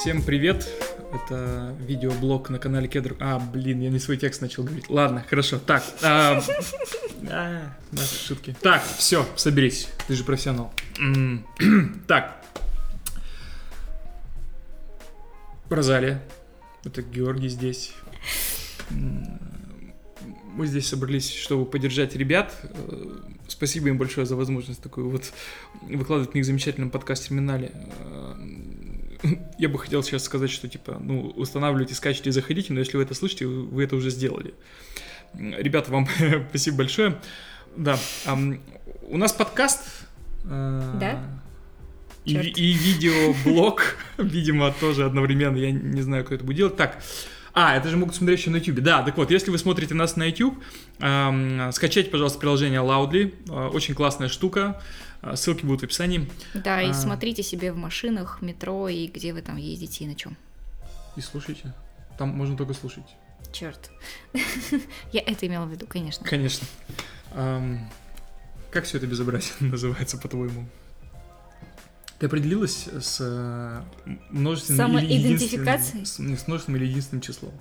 Всем привет! Это видеоблог на канале Кедр. А, блин, я не свой текст начал говорить. Ладно, хорошо. Так, а, а, да, шутки. Так, все, соберись. Ты же профессионал. Так. Розалия. Это Георгий здесь. Мы здесь собрались, чтобы поддержать ребят. Э, Спасибо им большое за возможность такую вот выкладывать на их замечательном подкаст-терминале. Я бы хотел сейчас сказать, что типа, ну, устанавливайте, скачивайте, заходите, но если вы это слышите, вы это уже сделали. Ребята, вам спасибо большое. Да, у нас подкаст. э, Да? И, и видеоблог, видимо, тоже одновременно, я не знаю, кто это будет делать. Так, а, это же могут смотреть еще на YouTube. Да, так вот, если вы смотрите нас на YouTube, эм, скачайте, пожалуйста, приложение Loudly. Э, Очень классная штука. Э, Ссылки будут в описании. Да, и А. смотрите себе в машинах, метро и где вы там ездите и на чем. И слушайте. Там можно только слушать. Черт. Я это имела в виду, конечно. Конечно. Как все это безобразие называется, по-твоему? Ты определилась с э, множественным или Самоидентификацией? единственным- с, с множественным или единственным числом?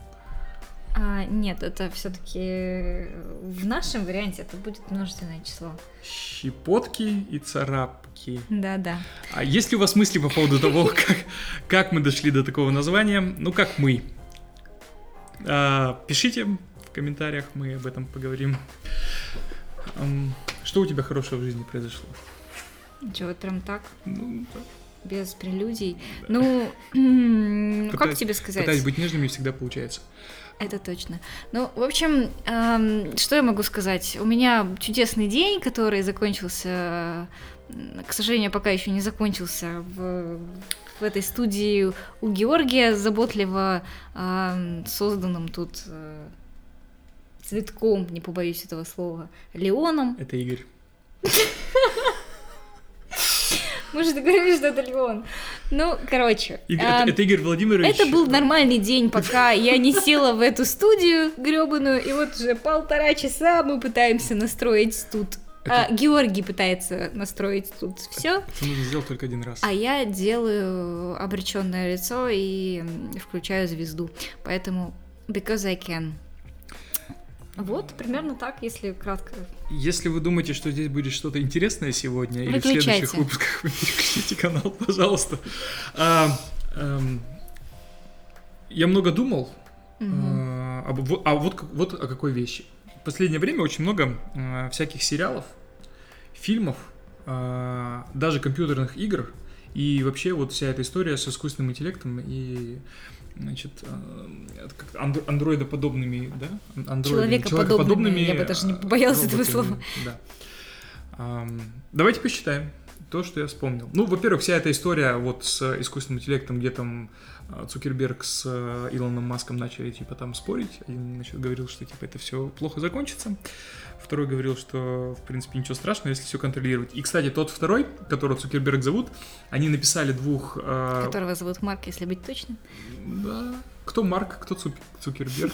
А, нет, это все-таки в нашем варианте это будет множественное число. Щепотки и царапки. Да-да. А есть ли у вас мысли по поводу того, как, как мы дошли до такого названия? Ну, как мы? А, пишите в комментариях, мы об этом поговорим. Что у тебя хорошего в жизни произошло? Че, вот прям так, Ну, да. Без прелюдий. Ну, м, как тебе сказать? Пытаюсь быть нежным, не всегда получается. Это точно. Ну, в общем, эм, что я могу сказать? У меня чудесный день, который закончился, к сожалению, пока еще не закончился в, в этой студии у Георгия, заботливо эм, созданном тут э, цветком, не побоюсь этого слова, Леоном. Это Игорь. Мы же договорились, что это Леон. Ну, короче. Игорь- эм, это, это Игорь Владимирович. Это был нормальный день, пока я не села в эту студию гребаную, и вот уже полтора часа мы пытаемся настроить тут. А, Это- Георгий пытается настроить тут все, Это нужно сделать только один раз. а я делаю обреченное лицо и включаю звезду. Поэтому because I can. Вот, примерно так, если кратко. Если вы думаете, что здесь будет что-то интересное сегодня, или в Выключайте. следующих выпусках вы переключите канал, пожалуйста. А, эм, я много думал, Мгм. а, об- а вот, вот о какой вещи. В последнее время очень много э, всяких сериалов, фильмов, а, даже компьютерных игр, и вообще вот вся эта история с искусственным интеллектом и значит, э, андроидоподобными, да? Ан- андроидами, Человекоподобными, я бы даже не э, побоялась этого роботами, слова. Да. Давайте посчитаем то, что я вспомнил. Ну, во-первых, вся эта история вот с искусственным интеллектом, где там э, Цукерберг с э, Илоном Маском начали типа там спорить. Один, значит, говорил, что типа это все плохо закончится. Второй говорил, что в принципе ничего страшного, если все контролировать. И, кстати, тот второй, которого Цукерберг зовут, они написали двух... э, Которого зовут Марк, если быть точным. да. Кто Марк, кто Цук- Цукерберг?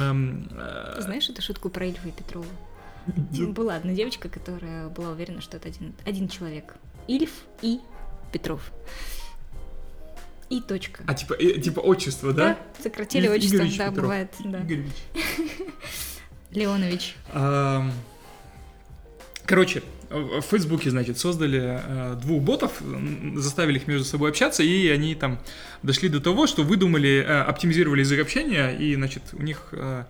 Эм, э, Знаешь эту шутку про Ильфа и Петрова? Нет. Была одна девочка, которая была уверена, что это один, один человек. Ильф и Петров. И точка. А типа, э, типа отчество, да? сократили Ильф отчество, Игоревич да, Петров. бывает, да. Игоревич. Леонович. Короче, в Фейсбуке, значит, создали э, двух ботов, заставили их между собой общаться, и они там дошли до того, что выдумали, э, оптимизировали язык общения, и, значит, у них э,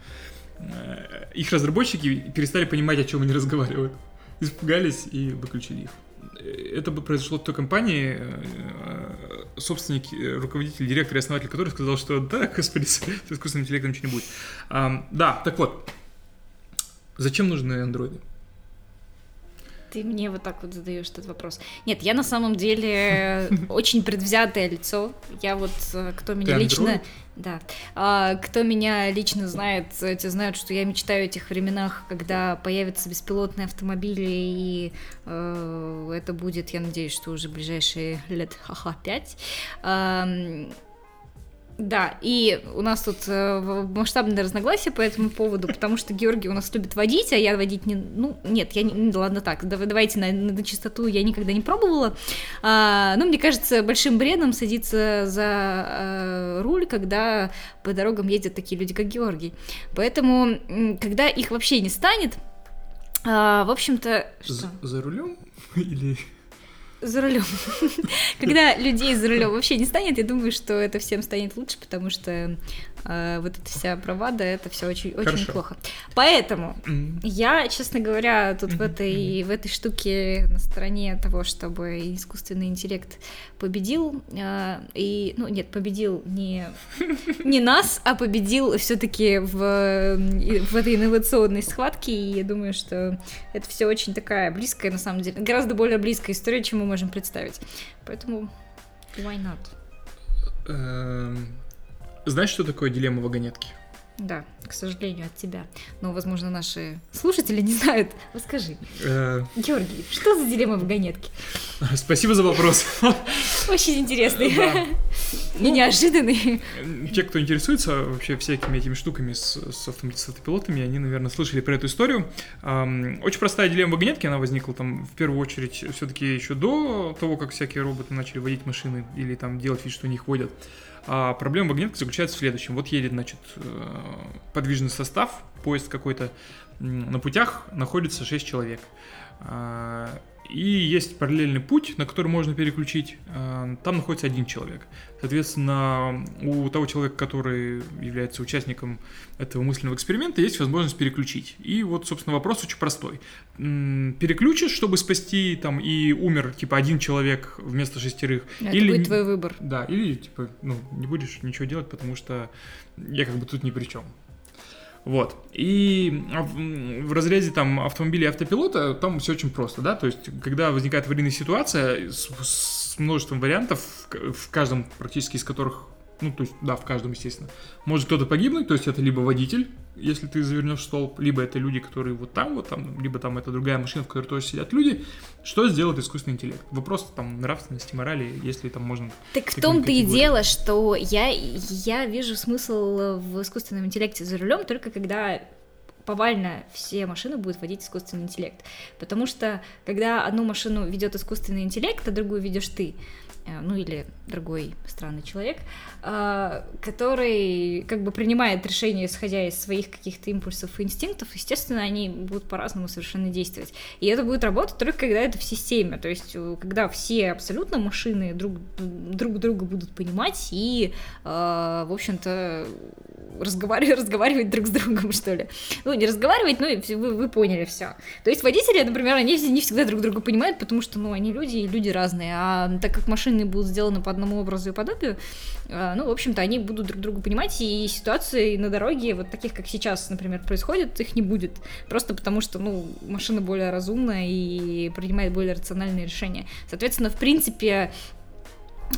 их разработчики перестали понимать, о чем они разговаривают. Испугались и выключили их. Это бы произошло в той компании, собственник, руководитель, директор и основатель которой сказал, что да, господи, с искусственным интеллектом ничего не будет. Да, так вот, Зачем нужны андроиды? Ты мне вот так вот задаешь этот вопрос. Нет, я на самом деле очень предвзятое лицо. Я вот, э, кто меня Ты лично... Да. А, кто меня лично знает, э, те знают, что я мечтаю о тех временах, когда появятся беспилотные автомобили, и э, это будет, я надеюсь, что уже ближайшие лет ха-ха 5. Да, и у нас тут э, масштабное разногласие по этому поводу, потому что Георгий у нас любит водить, а я водить не... Ну, нет, я не... Ладно так, давайте на, на чистоту я никогда не пробовала. А, ну, мне кажется, большим бредом садиться за а, руль, когда по дорогам ездят такие люди, как Георгий. Поэтому, когда их вообще не станет, а, в общем-то... За, за рулем? Или за рулем. Когда людей за рулем вообще не станет, я думаю, что это всем станет лучше, потому что э, вот эта вся бравада, это все очень, очень плохо. Поэтому mm-hmm. я, честно говоря, тут mm-hmm. в этой в этой штуке на стороне того, чтобы искусственный интеллект победил э, и ну нет победил не не нас, а победил все-таки в в этой инновационной схватке. И я думаю, что это все очень такая близкая на самом деле, гораздо более близкая история, чем мы можем представить. Поэтому why not? Эм, знаешь, что такое дилемма вагонетки? Да, к сожалению, от тебя. Но, возможно, наши слушатели не знают. Расскажи. Э, Георгий, что за дилемма вагонетки? Спасибо за вопрос. Очень интересный. И неожиданный. Те, кто интересуется вообще всякими этими штуками с, с, автопилотами, они, наверное, слышали про эту историю. Очень простая дилемма вагонетки, она возникла там в первую очередь все-таки еще до того, как всякие роботы начали водить машины или там делать вид, что они их водят. А проблема вагонетки заключается в следующем. Вот едет, значит, э, подвижный состав, поезд какой-то, на путях находится 6 человек. И есть параллельный путь, на который можно переключить. А, там находится один человек. Соответственно, у того человека, который является участником этого мысленного эксперимента, есть возможность переключить. И вот, собственно, вопрос очень простой. Переключишь, чтобы спасти там и умер, типа, один человек вместо шестерых. Это или, будет твой выбор. Да, или, типа, ну, не будешь ничего делать, потому что я как бы тут ни при чем. Вот. И в разрезе там автомобиля и автопилота там все очень просто, да, то есть когда возникает аварийная ситуация с, с множеством вариантов, в каждом практически из которых ну, то есть, да, в каждом, естественно. Может кто-то погибнуть, то есть это либо водитель, если ты завернешь столб, либо это люди, которые вот там, вот там, либо там это другая машина, в которой тоже сидят люди. Что сделает искусственный интеллект? Вопрос там нравственности, морали, если там можно... Так в том-то и дело, что я, я вижу смысл в искусственном интеллекте за рулем только когда повально все машины будут водить искусственный интеллект. Потому что, когда одну машину ведет искусственный интеллект, а другую ведешь ты, ну или другой странный человек, э, который как бы принимает решения, исходя из своих каких-то импульсов и инстинктов, естественно, они будут по-разному совершенно действовать. И это будет работать только когда это в системе, то есть э, когда все абсолютно машины друг, друг друга будут понимать и, в общем-то, разговаривать, разговаривать друг с другом, что ли. Ну, не разговаривать, ну, вы, вы поняли все. То есть водители, например, они не всегда друг друга понимают, потому что, ну, они люди, и люди разные, а так как машины машины будут сделаны по одному образу и подобию, а, ну, в общем-то, они будут друг друга понимать, и ситуации на дороге, вот таких, как сейчас, например, происходит, их не будет. Просто потому что, ну, машина более разумная и принимает более рациональные решения. Соответственно, в принципе,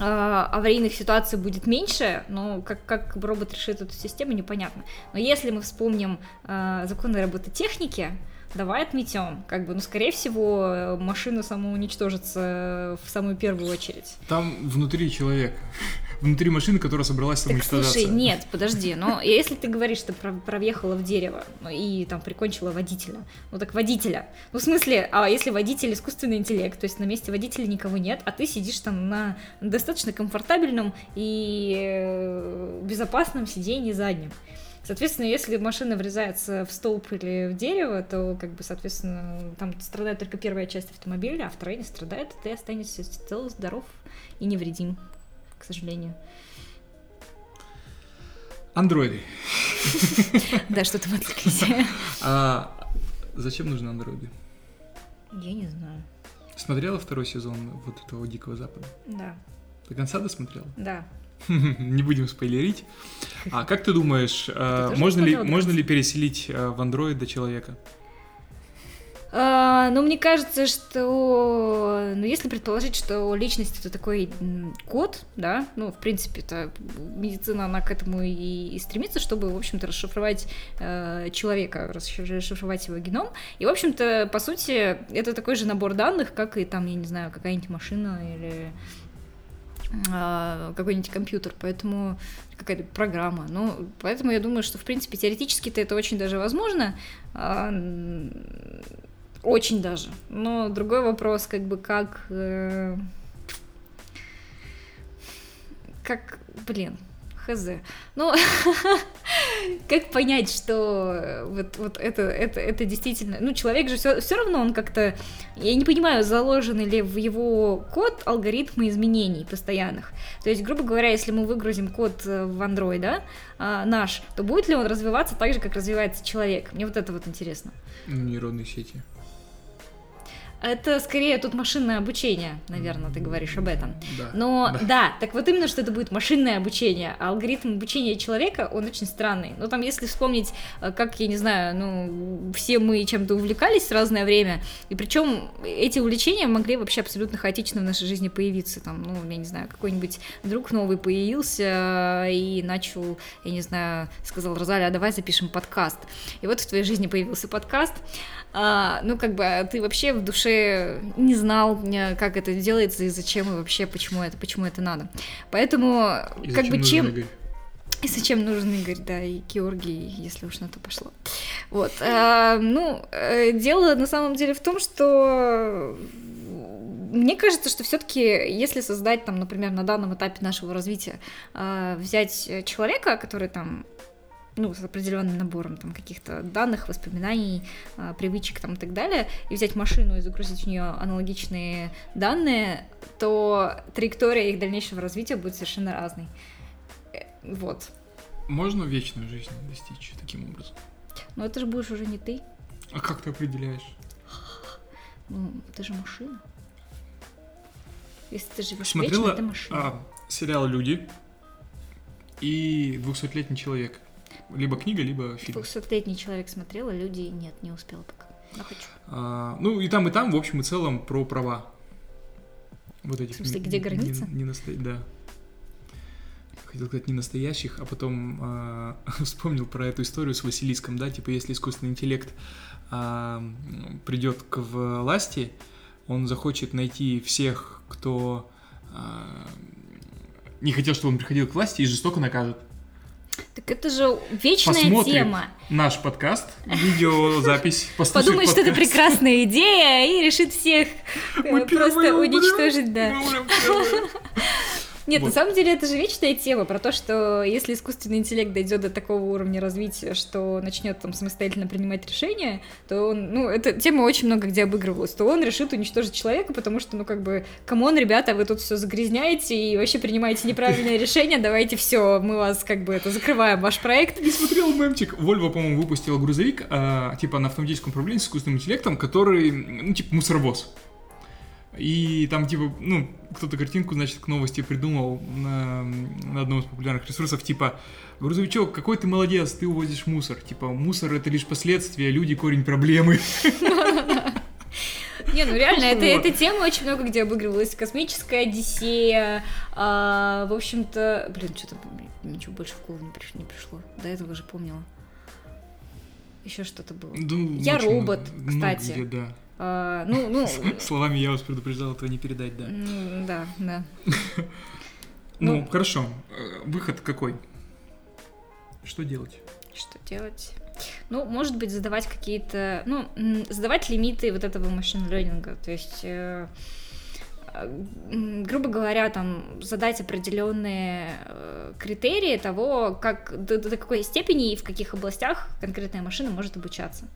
а, аварийных ситуаций будет меньше, но как, как робот решит эту систему, непонятно. Но если мы вспомним э, законы робототехники, давай отметем, как бы, ну, скорее всего, машина самоуничтожится в самую первую очередь. Там внутри человек. Внутри машины, которая собралась самоуничтожаться. Так, слушай, нет, подожди, но если ты говоришь, что провъехала в дерево ну, и там прикончила водителя, ну так водителя, ну в смысле, а если водитель искусственный интеллект, то есть на месте водителя никого нет, а ты сидишь там на достаточно комфортабельном и э, безопасном сиденье заднем, Соответственно, если машина врезается в столб или в дерево, то, как бы, соответственно, там страдает только первая часть автомобиля, а вторая не страдает, и ты останешься цел, здоров и невредим, к сожалению. Андроиды. Да, что-то мы отвлеклись. А зачем нужны андроиды? Я не знаю. Смотрела второй сезон вот этого Дикого Запада? Да. До конца досмотрела? Да. Не будем спойлерить. А как ты думаешь, э, можно ли, можно ли переселить э, в андроид до человека? А, ну, мне кажется, что, ну, если предположить, что личность это такой код, да, ну, в принципе, это медицина, она к этому и, и стремится, чтобы, в общем-то, расшифровать э, человека, расшифровать его геном. И, в общем-то, по сути, это такой же набор данных, как и там, я не знаю, какая-нибудь машина или какой-нибудь компьютер, поэтому какая-то программа. Ну, поэтому я думаю, что, в принципе, теоретически-то это очень даже возможно. А, очень даже. Но другой вопрос, как бы, как... Э, как, блин, хз. Ну, как понять, что вот, вот это, это, это действительно... Ну, человек же все, все равно, он как-то... Я не понимаю, заложены ли в его код алгоритмы изменений постоянных. То есть, грубо говоря, если мы выгрузим код э, в Android, да, а, наш, то будет ли он развиваться так же, как развивается человек? Мне вот это вот интересно. Нейронные сети. Это скорее тут машинное обучение, наверное, ты говоришь об этом. Да. Но да. да, так вот именно, что это будет машинное обучение, а алгоритм обучения человека, он очень странный. Ну там, если вспомнить, э, как, я не знаю, ну, все мы чем-то увлекались в разное время, и причем эти увлечения могли вообще абсолютно хаотично в нашей жизни появиться. Там, ну, я не знаю, какой-нибудь друг новый появился э, и начал, я не знаю, сказал, Розалия, а давай запишем подкаст. И вот в твоей жизни появился подкаст, а, ну, как бы, а ты вообще в душе не знал, э, как это делается и зачем, и вообще, почему это, почему это надо. Поэтому, И как бы, чем... Игорь? И зачем нужен Игорь, да, и Георгий, если уж на то пошло. Вот. А, ну, э, дело на самом деле в том, что мне кажется, что все-таки, если создать, там, например, на данном этапе нашего развития, а, взять человека, который там ну, с определенным набором там каких-то данных, воспоминаний, а, привычек там и так далее, и взять машину и загрузить в нее аналогичные данные, то траектория их дальнейшего развития будет совершенно разной. Э, Вот. Можно вечную жизнь достичь таким образом? Но это же будешь уже не ты. А как ты определяешь? Ну, ты же машина. Если ты живешь Смотрела вечно, это машина. а, сериал «Люди» и «Двухсотлетний человек». Либо книга, либо фильм. 200-летний человек смотрела, люди нет, не успела пока. Но хочу. А, ну, и там, и там, в общем и целом, про права. Вот этих. В смысле, не- где не- граница? Не, насто- Да. Хотел сказать, не настоящих, а потом а, вспомнил про эту историю с Василиском, да, типа, если искусственный интеллект а, м, придет к власти, он захочет найти всех, кто а, не хотел, чтобы он приходил к власти, и жестоко накажет. Так это же вечная Посмотрит тема. наш подкаст, видеозапись, Подумает, что это прекрасная идея и решит всех э, Мы просто первые умрем. уничтожить, да. Нет, Вот. на самом деле это же вечная тема про то, что если искусственный интеллект дойдет до такого уровня развития, что начнет там самостоятельно принимать решения, то он, ну, эта тема очень много где обыгрывалась, то он решит уничтожить человека, потому что, ну, как бы, come on, ребята, вы тут все загрязняете и вообще принимаете неправильное решение, давайте все, мы вас, как бы, это, закрываем ваш проект. Не смотрел мемчик. Volvo, по-моему, выпустил грузовик, а, типа на автоматическом управлении с искусственным интеллектом, который, ну, типа мусоровоз. И там, типа, ну, кто-то картинку, значит, к новости придумал на, на одном из популярных ресурсов, типа, грузовичок, какой ты молодец, ты увозишь мусор. Типа, мусор это лишь последствия, люди корень проблемы. Не, ну реально, это, эта тема очень много где обыгрывалась. Космическая Одиссея, а, в общем-то... Блин, что-то ничего больше в голову не, приш- не пришло. До этого же помнила. Еще что-то было. Ну, Я очень робот, много кстати. где, да. А, ну, ну, Словами я вас предупреждал, этого не передать, да. да, да. Ну, Ну. хорошо. Э, Выход какой? Что делать? Что делать? Ну, может быть, задавать какие-то... Ну, задавать лимиты вот этого машин-лернинга. То есть, э, грубо говоря, там, задать определенные э, критерии того, как, до, до какой степени и в каких областях конкретная машина может обучаться.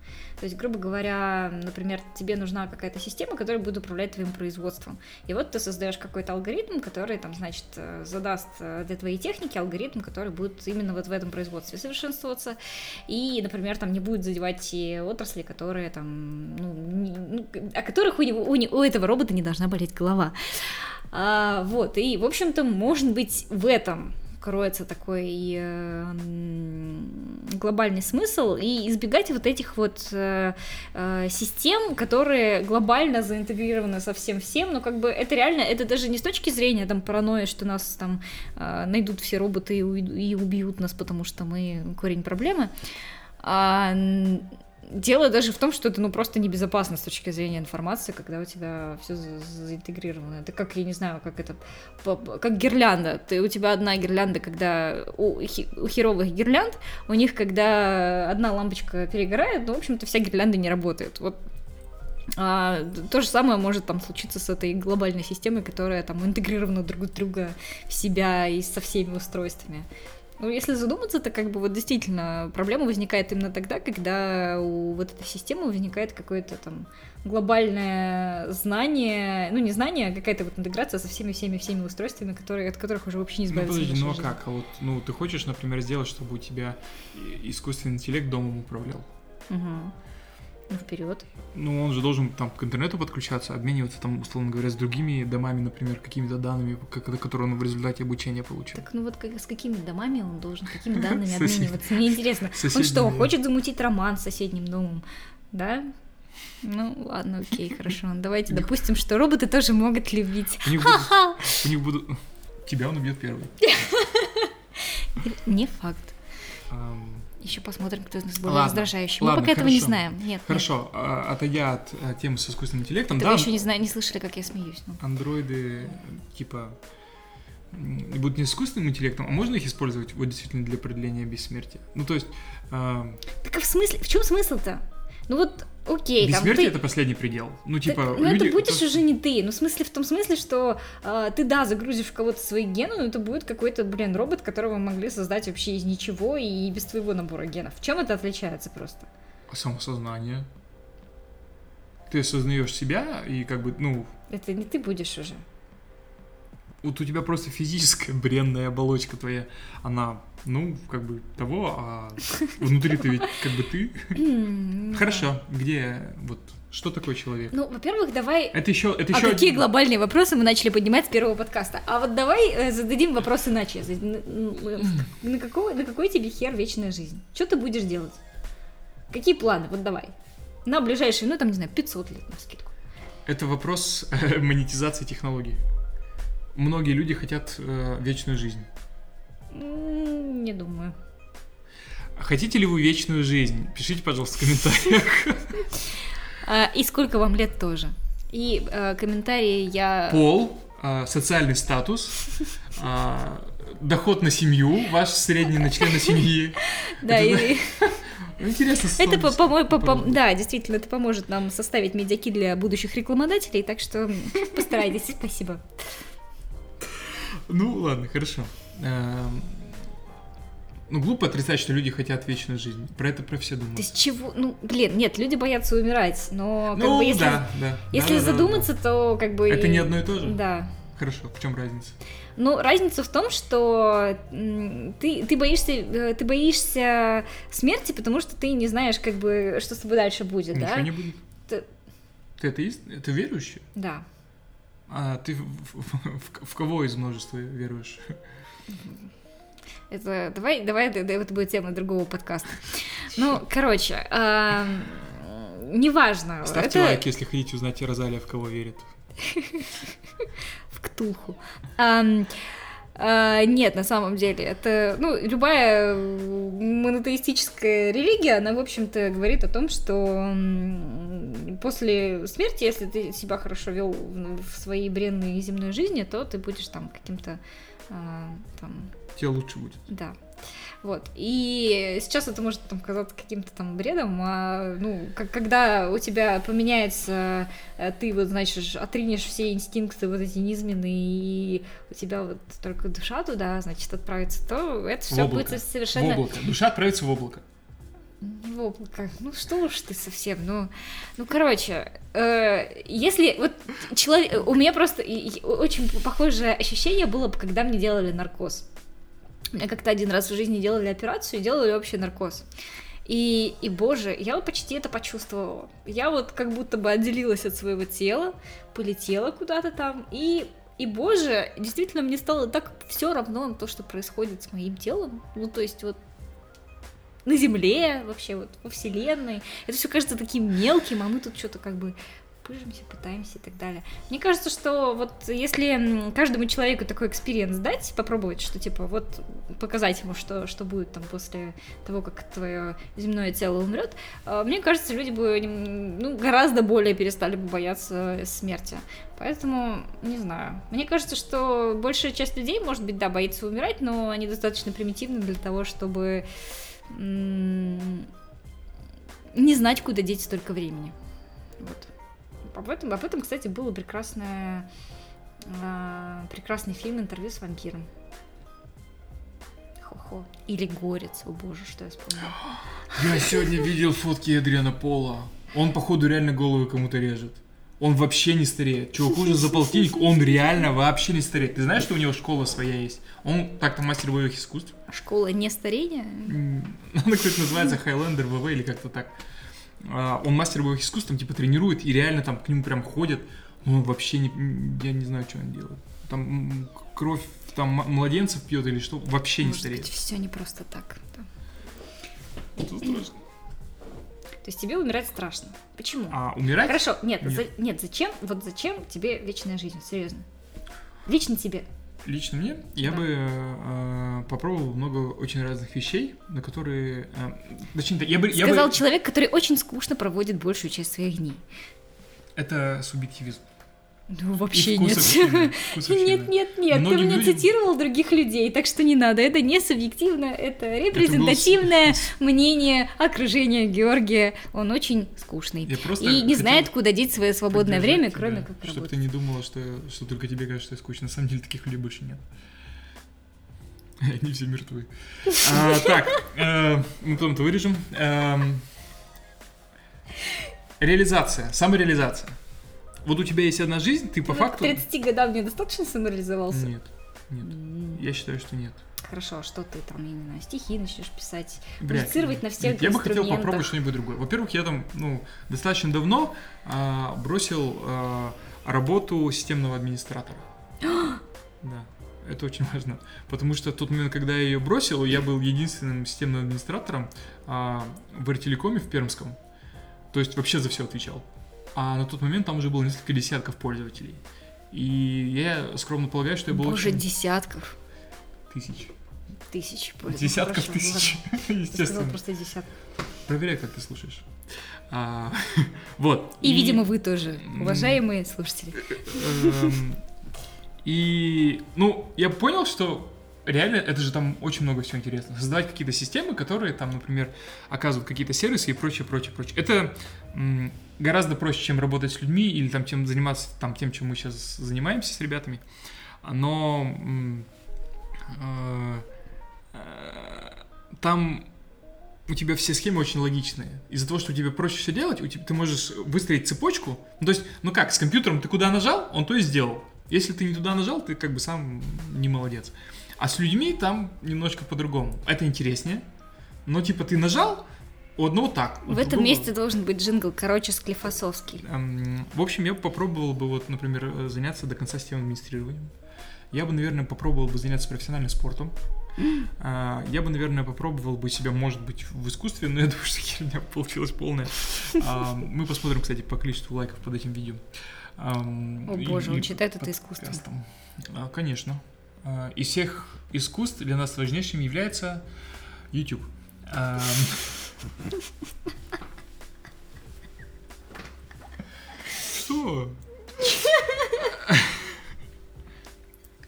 То есть, грубо говоря, например, тебе нужна какая-то система, которая будет управлять твоим производством. И вот ты создаешь какой-то алгоритм, который, там, значит, э, задаст э, для твоей техники алгоритм, который будет именно вот в этом производстве совершенствоваться. И, например, там не будет задевать те отрасли, которые там, ну, не- ну, о которых у, него, у, у этого робота не должна болеть голова. А, вот, и, в общем-то, может быть, в этом кроется такой э, глобальный смысл и избегать вот этих вот э, э, систем, которые глобально заинтегрированы со всем всем, но как бы это реально, это даже не с точки зрения там паранойи, что нас там э, найдут все роботы и, и убьют нас, потому что мы корень проблемы, а дело даже в том, что это ну просто небезопасно с точки зрения информации, когда у тебя все заинтегрировано. Это как, я не знаю, как это, как гирлянда. Ты, у тебя одна гирлянда, когда у, у херовых гирлянд, у них, когда одна лампочка перегорает, ну, в общем-то, вся гирлянда не работает. Вот а, то же самое может там случиться с этой глобальной системой, которая там интегрирована друг в друга в себя и со всеми устройствами. Ну, если задуматься, то как бы вот действительно проблема возникает именно тогда, когда у вот этой системы возникает какое-то там глобальное знание, ну не знание, а какая-то вот интеграция со всеми-всеми-всеми устройствами, которые, от которых уже вообще не Ну избавиться. подожди, в ну а как? А вот, ну ты хочешь, например, сделать, чтобы у тебя искусственный интеллект домом управлял? Мгм. Ну, вперед. Ну, он же должен там к интернету подключаться, обмениваться там, условно говоря, с другими домами, например, какими-то данными, которые он в результате обучения получил. Так, ну вот как, с какими домами он должен, какими данными обмениваться? Мне интересно. Он что, хочет замутить роман с соседним домом? Да? Ну, ладно, окей, хорошо. Давайте допустим, что роботы тоже могут любить. У них будут... У них будут... Тебя он убьет первый. Не факт. Еще посмотрим, кто из нас более Ладно, раздражающий. Мы ладно, пока этого не хорошо. знаем. Нет, нет. Хорошо, а, отойдя от а, темы с искусственным интеллектом, Так да, вы еще не, знаю, не слышали, как я смеюсь. ну. андроиды, типа, будут не искусственным интеллектом, а можно их использовать вот действительно для продления бессмертия? Ну, то есть, а, Так а в смысле, в чем смысл-то? Ну вот, окей, там бессмертие ты... это последний предел. Ну, Так, типа, ну люди- это будешь то- уже не ты. Ну, в смысле, в том смысле, что а, ты, да, загрузишь в кого-то свои гены, но это будет какой-то, блин, робот, которого могли создать вообще из ничего и без твоего набора генов. В чем это отличается просто? самосознание. Ты осознаешь себя и как бы, ну, Это не ты будешь уже. вот у тебя просто физическая бренная оболочка твоя, она, ну, как бы того, а внутри ты ведь как бы ты. М, Хорошо, где вот что такое человек? Ну, во-первых, давай... Это еще, это А еще какие глобальные вопросы мы начали поднимать с первого подкаста? А вот давай э, зададим вопрос иначе. На- на- На какой, на какой тебе хер вечная жизнь? Что ты будешь делать? Какие планы? Вот давай. На ближайшие, ну там, не знаю, 500 лет на скидку. Это вопрос э, монетизации технологий. Многие люди хотят э, вечную жизнь. Не думаю. Хотите ли вы вечную жизнь? Пишите, пожалуйста, в комментариях. А, и сколько вам лет тоже? И э, комментарии я... Пол, э, социальный статус, доход на семью, ваш средний на члена семьи. Да, и- Интересно. это, словно- по- по- да, действительно, это поможет нам составить медиаки для будущих рекламодателей, так что постарайтесь, спасибо. Ну, ладно, хорошо. Эм, Ну, глупо отрицать, что люди хотят вечную жизнь. Про это про все думают. Ты с чего? Ну, блин, нет, люди боятся умирать, но как ну, бы если, да, да. если Да-да-да-да. задуматься, то как бы... Это не одно и то же? Да. Хорошо, в чем разница? Ну, разница в том, что ты, ты, боишься, э, ты боишься смерти, потому что ты не знаешь, как бы, что с тобой дальше будет, Ничего да? не будет. Ты- Ты атеист? Ты верующий? Да. А ты в, в- в- кого из множества веруешь? Это давай, давай, это, будет тема другого подкаста. Ну, короче, ам, неважно. Ставьте это лайк, если хотите узнать, Розалия в кого верит. в ктулху. А, нет, на самом деле, это, ну, любая монотеистическая религия, она, в общем-то, говорит о том, что после смерти, если ты себя хорошо вел в в своей бренной земной жизни, то ты будешь там каким-то а, там Тебе лучше будет. Да. Вот. И сейчас это может там казаться каким-то там бредом, а, ну, как, когда у тебя поменяется, э, ты вот, значит, отринешь все инстинкты вот эти низменные, и у тебя вот только душа туда, значит, отправится, то это все будет В совершенно... облако. Душа отправится в облако. В облако. Ну что уж ты совсем, ну, ну короче, э, если вот человек, у меня просто и- и очень похожее ощущение было, бы, когда мне делали наркоз. Мне как-то один раз в жизни делали операцию и делали общий наркоз. И, и, боже, я вот почти это почувствовала. Я вот как будто бы отделилась от своего тела, полетела куда-то там, и, и, боже, действительно, мне стало так все равно на то, что происходит с моим телом. Ну, то есть вот на Земле, вообще вот во Вселенной. Это все кажется таким мелким, а мы тут что-то как бы пыжимся, пытаемся и так далее. Мне кажется, что вот если каждому человеку такой experience дать, попробовать, что типа вот показать ему, что, что будет там после того, как твое земное тело умрет, э, мне кажется, люди бы ну, гораздо более перестали бы бояться смерти. Поэтому, не знаю. Мне кажется, что большая часть людей, может быть, да, боится умирать, но они достаточно примитивны для того, чтобы не знать, куда деть столько времени. Вот. Об этом, об этом, кстати, было прекрасное, э, прекрасный фильм «Интервью с вампиром». Хо-хо. Или «Горец». О боже, что я вспомнила. Я сегодня видел фотки Эдриана Пола. Он, походу, реально голову кому-то режет. Он вообще не стареет. Чуваку уже за полтинник, он реально вообще не стареет. Ты знаешь, что у него школа своя есть? Он так-то мастер боевых искусств. Школа не старения? Она, кстати, называется Хайлендер ВВ или как-то так. А, он мастер боевых искусств, там, типа, тренирует, и реально там к нему прям ходят. Но он вообще не... Я не знаю, что он делает. Там кровь там младенцев пьет или что, вообще Может не стареет. Быть, все не просто так. Да. Это страшно. То есть тебе умирать страшно. Почему? А умирать? Хорошо, нет, нет. За, нет, зачем? Вот зачем тебе вечная жизнь, серьезно? Лично тебе. Лично мне я да. бы э, попробовал много очень разных вещей, на которые, э, точнее, я бы, сказал бы... человек, который очень скучно проводит большую часть своих дней. Это субъективизм. Ну, вообще нет. нет, нет, нет. Ты мне цитировал других людей, так что не надо. Это не субъективно, это репрезентативное мнение окружения Георгия. Он очень скучный. И не знает, куда деть свое свободное время, кроме как работать. Чтобы ты не думала, что, что только тебе кажется, что я скучно. На самом деле таких людей больше нет. Они все мертвы. А, так, э, мы потом-то вырежем. Эм, реализация, самореализация. Вот у тебя есть одна жизнь, ты по факту... К 30 годам недостаточно самореализовался? Нет, нет. Mm. Я считаю, что нет. Хорошо, а что ты там, именно стихи начнешь писать, музицировать на всех нет, Я бы хотел попробовать что-нибудь другое. Во-первых, я там, ну, достаточно давно а, бросил а, работу системного администратора. да. Это очень важно. Потому что в тот момент, когда я ее бросил, я был единственным системным администратором а, в Артелекоме в Пермском. То есть вообще за все отвечал а на тот момент там уже было несколько десятков пользователей. И я скромно полагаю, что я был Боже, очень... десятков. Тысяч. Тысяч пользователей. Десятков Хорошо, тысяч, естественно. просто десятка. Проверяй, как ты слушаешь. А, вот. И, и, видимо, вы тоже, уважаемые слушатели. Эм, и, ну, я понял, что реально это же там очень много всего интересного. Создавать какие-то системы, которые там, например, оказывают какие-то сервисы и прочее, прочее, прочее. Это гораздо проще, чем работать с людьми или там чем заниматься там тем, чем мы сейчас занимаемся с ребятами. Но э, э, там у тебя все схемы очень логичные. Из-за того, что тебе проще все делать, у тебя, ты можешь выстроить цепочку. Ну, то есть, ну как, с компьютером ты куда нажал, он то и сделал. Если ты не туда нажал, ты как бы сам не молодец. А с людьми там немножко по-другому. Это интереснее. Но типа ты нажал, у одного так. В этом месте должен быть джингл, короче, склифосовский. Эм, в общем, я бы попробовал бы, вот, например, э, заняться до конца системным администрированием. Я бы, наверное, попробовал бы заняться профессиональным спортом. А, я бы, наверное, попробовал бы себя, может быть, в искусстве, но я думаю, что херня получилась полная. А, мы посмотрим, кстати, по количеству лайков под этим видео. О боже, он считает это искусством. А, конечно. Из всех искусств для нас важнейшим является YouTube. Что?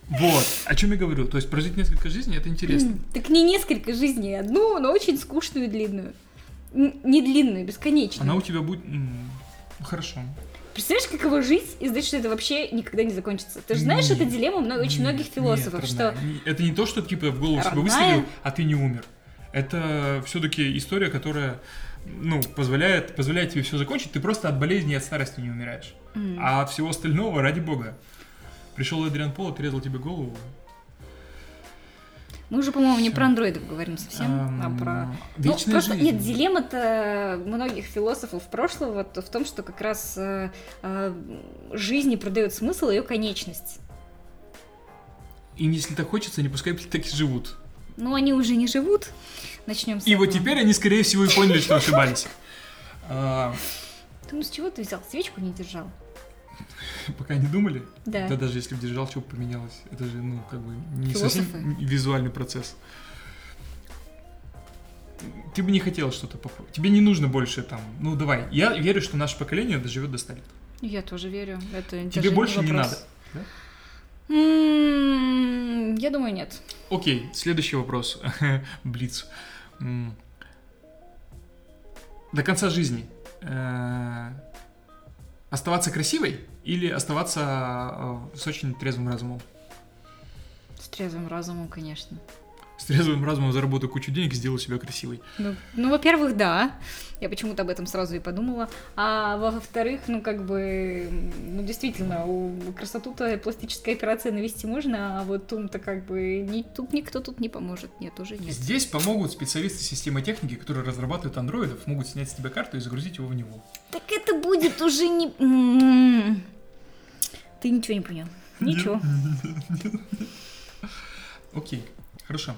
Вот, о чем я говорю. То есть прожить несколько жизней это интересно. Так не несколько жизней, одну, но очень скучную и длинную. Не длинную, бесконечную. Она у тебя будет. Хорошо. Представляешь, каково жить и знать, что это вообще никогда не закончится? Ты же знаешь, нет, это дилемма много, очень нет, многих философов, нет, что... Это не то, что типа в голову себе выстрелил, а ты не умер это все-таки история, которая ну, позволяет, позволяет тебе все закончить. Ты просто от болезни и от старости не умираешь. Mm. А от всего остального, ради бога. Пришел Эдриан Пол, отрезал тебе голову. Мы уже, по-моему, не про андроидов говорим совсем, um, а про... Ну, просто, жизнь. нет, дилемма-то многих философов прошлого в том, что как раз э, э, жизни продает смысл ее конечность. И если так хочется, не пускай так и живут. Ну, они уже не живут. Начнем с И этого. вот теперь они, скорее всего, и поняли, что ошибались. Ты ну с чего ты взял? Свечку не держал. Пока не думали? Да. Да даже если бы держал, что бы поменялось? Это же, ну, как бы не Философы. совсем визуальный процесс. Ты бы не хотел что-то попробовать. Тебе не нужно больше там. Ну, давай. Я верю, что наше поколение доживет до 100 лет. Я тоже верю. Это Тебе даже больше не вопрос. надо. да? М, Я думаю, нет. Окей, следующий вопрос. Блиц. До конца жизни э, оставаться красивой или оставаться э, с очень трезвым разумом? С трезвым разумом, конечно. С трезвым разумом заработаю кучу денег и сделаю себя красивой. Ну, ну, во-первых, да. Я почему-то об этом сразу и подумала. А во-вторых, ну, как бы, ну, действительно, у красоту-то пластическая операция навести можно, а вот ум-то как бы, ни, тут никто тут не поможет. Нет, уже нет. Здесь помогут специалисты системы техники, которые разрабатывают андроидов, могут снять с тебя карту и загрузить его в него. Так это будет уже не... Ты ничего не понял. Ничего. Окей, хорошо.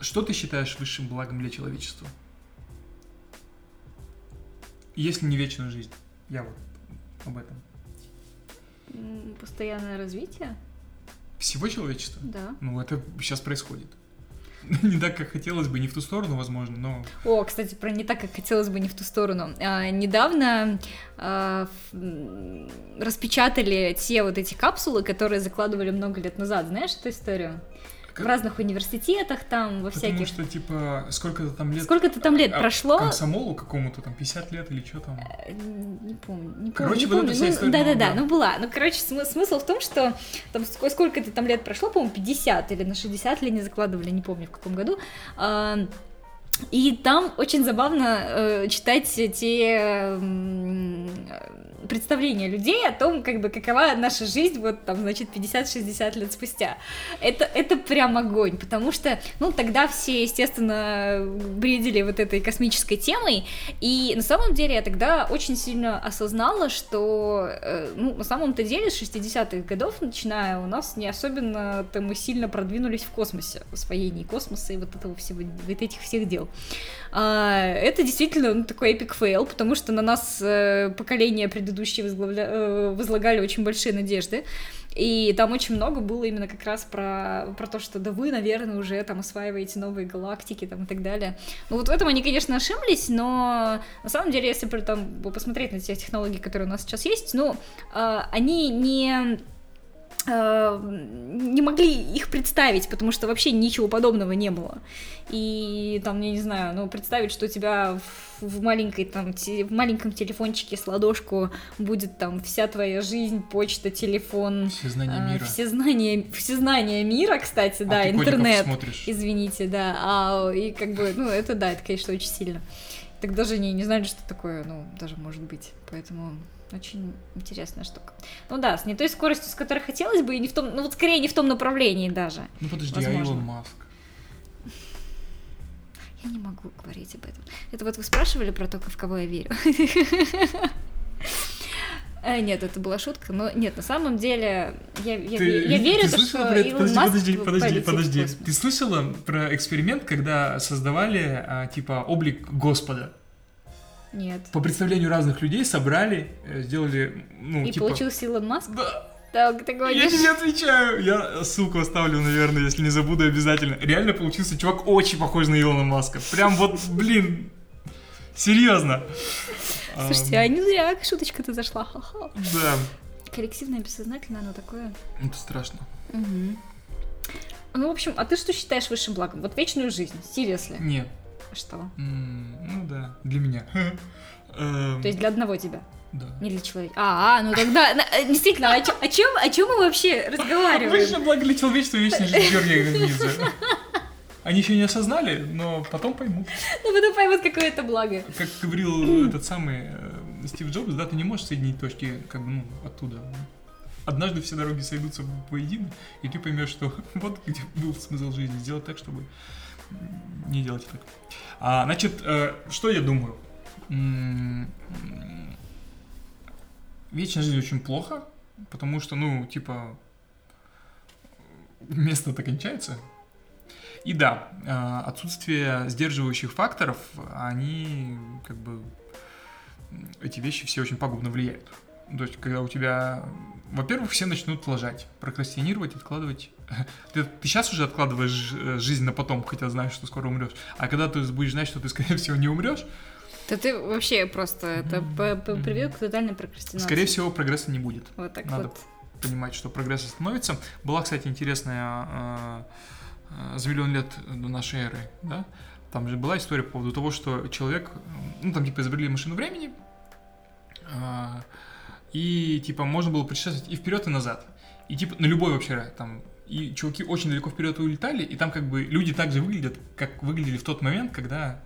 Что ты считаешь высшим благом для человечества? Если не вечная жизнь. Я вот об этом. Постоянное развитие? Всего человечества? Да. Ну, это сейчас происходит. Не так, как хотелось бы, не в ту сторону, возможно, но... О, кстати, про не так, как хотелось бы, не в ту сторону. А, недавно а, распечатали те вот эти капсулы, которые закладывали много лет назад. Знаешь эту историю? В разных университетах, там, во Потому всяких... что, типа, сколько-то там лет... Сколько-то там лет а, прошло? Комсомолу какому-то, там, 50 лет или что там? Э, Не помню, не Короче, помню, вот не помню. Ну, Да-да-да, ну была. Ну, короче, смы- смысл в том, что там ск- сколько-то там лет прошло, по-моему, 50 или на 60 ли не закладывали, не помню в каком году. А, И там очень забавно э, читать те э, представления людей о том, как бы какова наша жизнь вот там, значит, 50-60 лет спустя. Это, это прям огонь, потому что, ну, тогда все, естественно, бредили вот этой космической темой, и на самом деле я тогда очень сильно осознала, что, э, ну, на самом-то деле с 60-х годов, начиная, у нас не особенно-то мы сильно продвинулись в космосе, в освоении космоса и вот этого всего, вот этих всех дел. А, это действительно ну, такой epic fail, потому что на нас э, поколения предыдущие возглавля- э, возлагали очень большие надежды. И там очень много было именно как раз про, про то, что да вы, наверное, уже там осваиваете новые галактики там, и так далее. Ну вот в этом они, конечно, ошиблись, но на самом деле, если там посмотреть на те технологии, которые у нас сейчас есть, ну, а, они не э, не могли их представить, потому что вообще ничего подобного не было. И там, я не знаю, ну, представить, что у тебя в, в маленькой, там, те- в маленьком телефончике с ладошку будет там вся твоя жизнь, почта, телефон, Все знания а, мира. все знания, все знания мира, кстати, А да, ты интернет. смотришь. Извините, да. А, и как бы, ну, это да, это, конечно, очень сильно. Так даже не, не знали, что такое, ну, даже может быть. Поэтому очень интересная штука. Ну да, с не той скоростью, с которой хотелось бы, и не в том, ну вот скорее не в том направлении даже. Ну подожди, а Возможно. Илон Маск? Я не могу говорить об этом. Это вот вы спрашивали про то, в кого я верю. Э, Нет, это была шутка, но нет, на самом деле я, я, Ты- я верю, ты то, слышала что про? Илон Подожди, Маск подожди, подожди, подожди. Ты слышала про эксперимент, когда создавали, а, типа, облик Господа? Нет. По представлению разных людей собрали, э, сделали, ну, И типа... получился Илон Маск? Да, Так, ты я говоришь. тебе отвечаю. Я ссылку оставлю, наверное, если не забуду обязательно. Реально получился чувак очень похож на Илона Маска. Прям вот, блин, серьезно. Слушайте, а не зря шуточка-то зашла. Ха-ха. Да, Коллективное бессознательное, оно такое. это страшно. Мгм. Ну, в общем, а ты что считаешь высшим благом? Вот вечную жизнь, seriously. Нет, Что? ну да, для меня. Эм, То есть для одного тебя, Да. не для человека. А, а, ну тогда, э, действительно, о чем, о чем мы вообще разговариваем? Высшее благо для человечества вечная жизнь Георгия. Они еще не осознали, но потом поймут. Ну, потом поймут, какое это благо. Как говорил этот самый э, Стив Джобс, да, ты не можешь соединить точки как бы, ну, оттуда. Однажды все дороги сойдутся воедино, и ты поймешь, что вот где был смысл жизни. Сделать так, чтобы не делать так. А, значит, э, что я думаю? Вечная жизнь очень плохо, потому что, ну, типа, место-то кончается. И да, э, отсутствие сдерживающих факторов, они как бы эти вещи все очень пагубно влияют. То есть, когда у тебя, во-первых, все начнут лажать, прокрастинировать, откладывать. Ты, ты сейчас уже откладываешь э, жизнь на потом, хотя знаешь, что скоро умрешь. А когда ты будешь знать, что ты, скорее всего, не умрешь, то ты вообще просто это приведет к тотальной прокрастинации. Скорее всего, прогресса не будет. Вот так Надо вот. понимать, что прогресс остановится. Была, кстати, интересная э, э, за миллион лет до нашей эры, да? Там же была история по поводу того, что человек, ну там типа изобрели машину времени, э, и типа можно было путешествовать и вперед, и назад. И типа на любой вообще там и чуваки очень далеко вперед улетали, и там как бы люди так же выглядят, как выглядели в тот момент, когда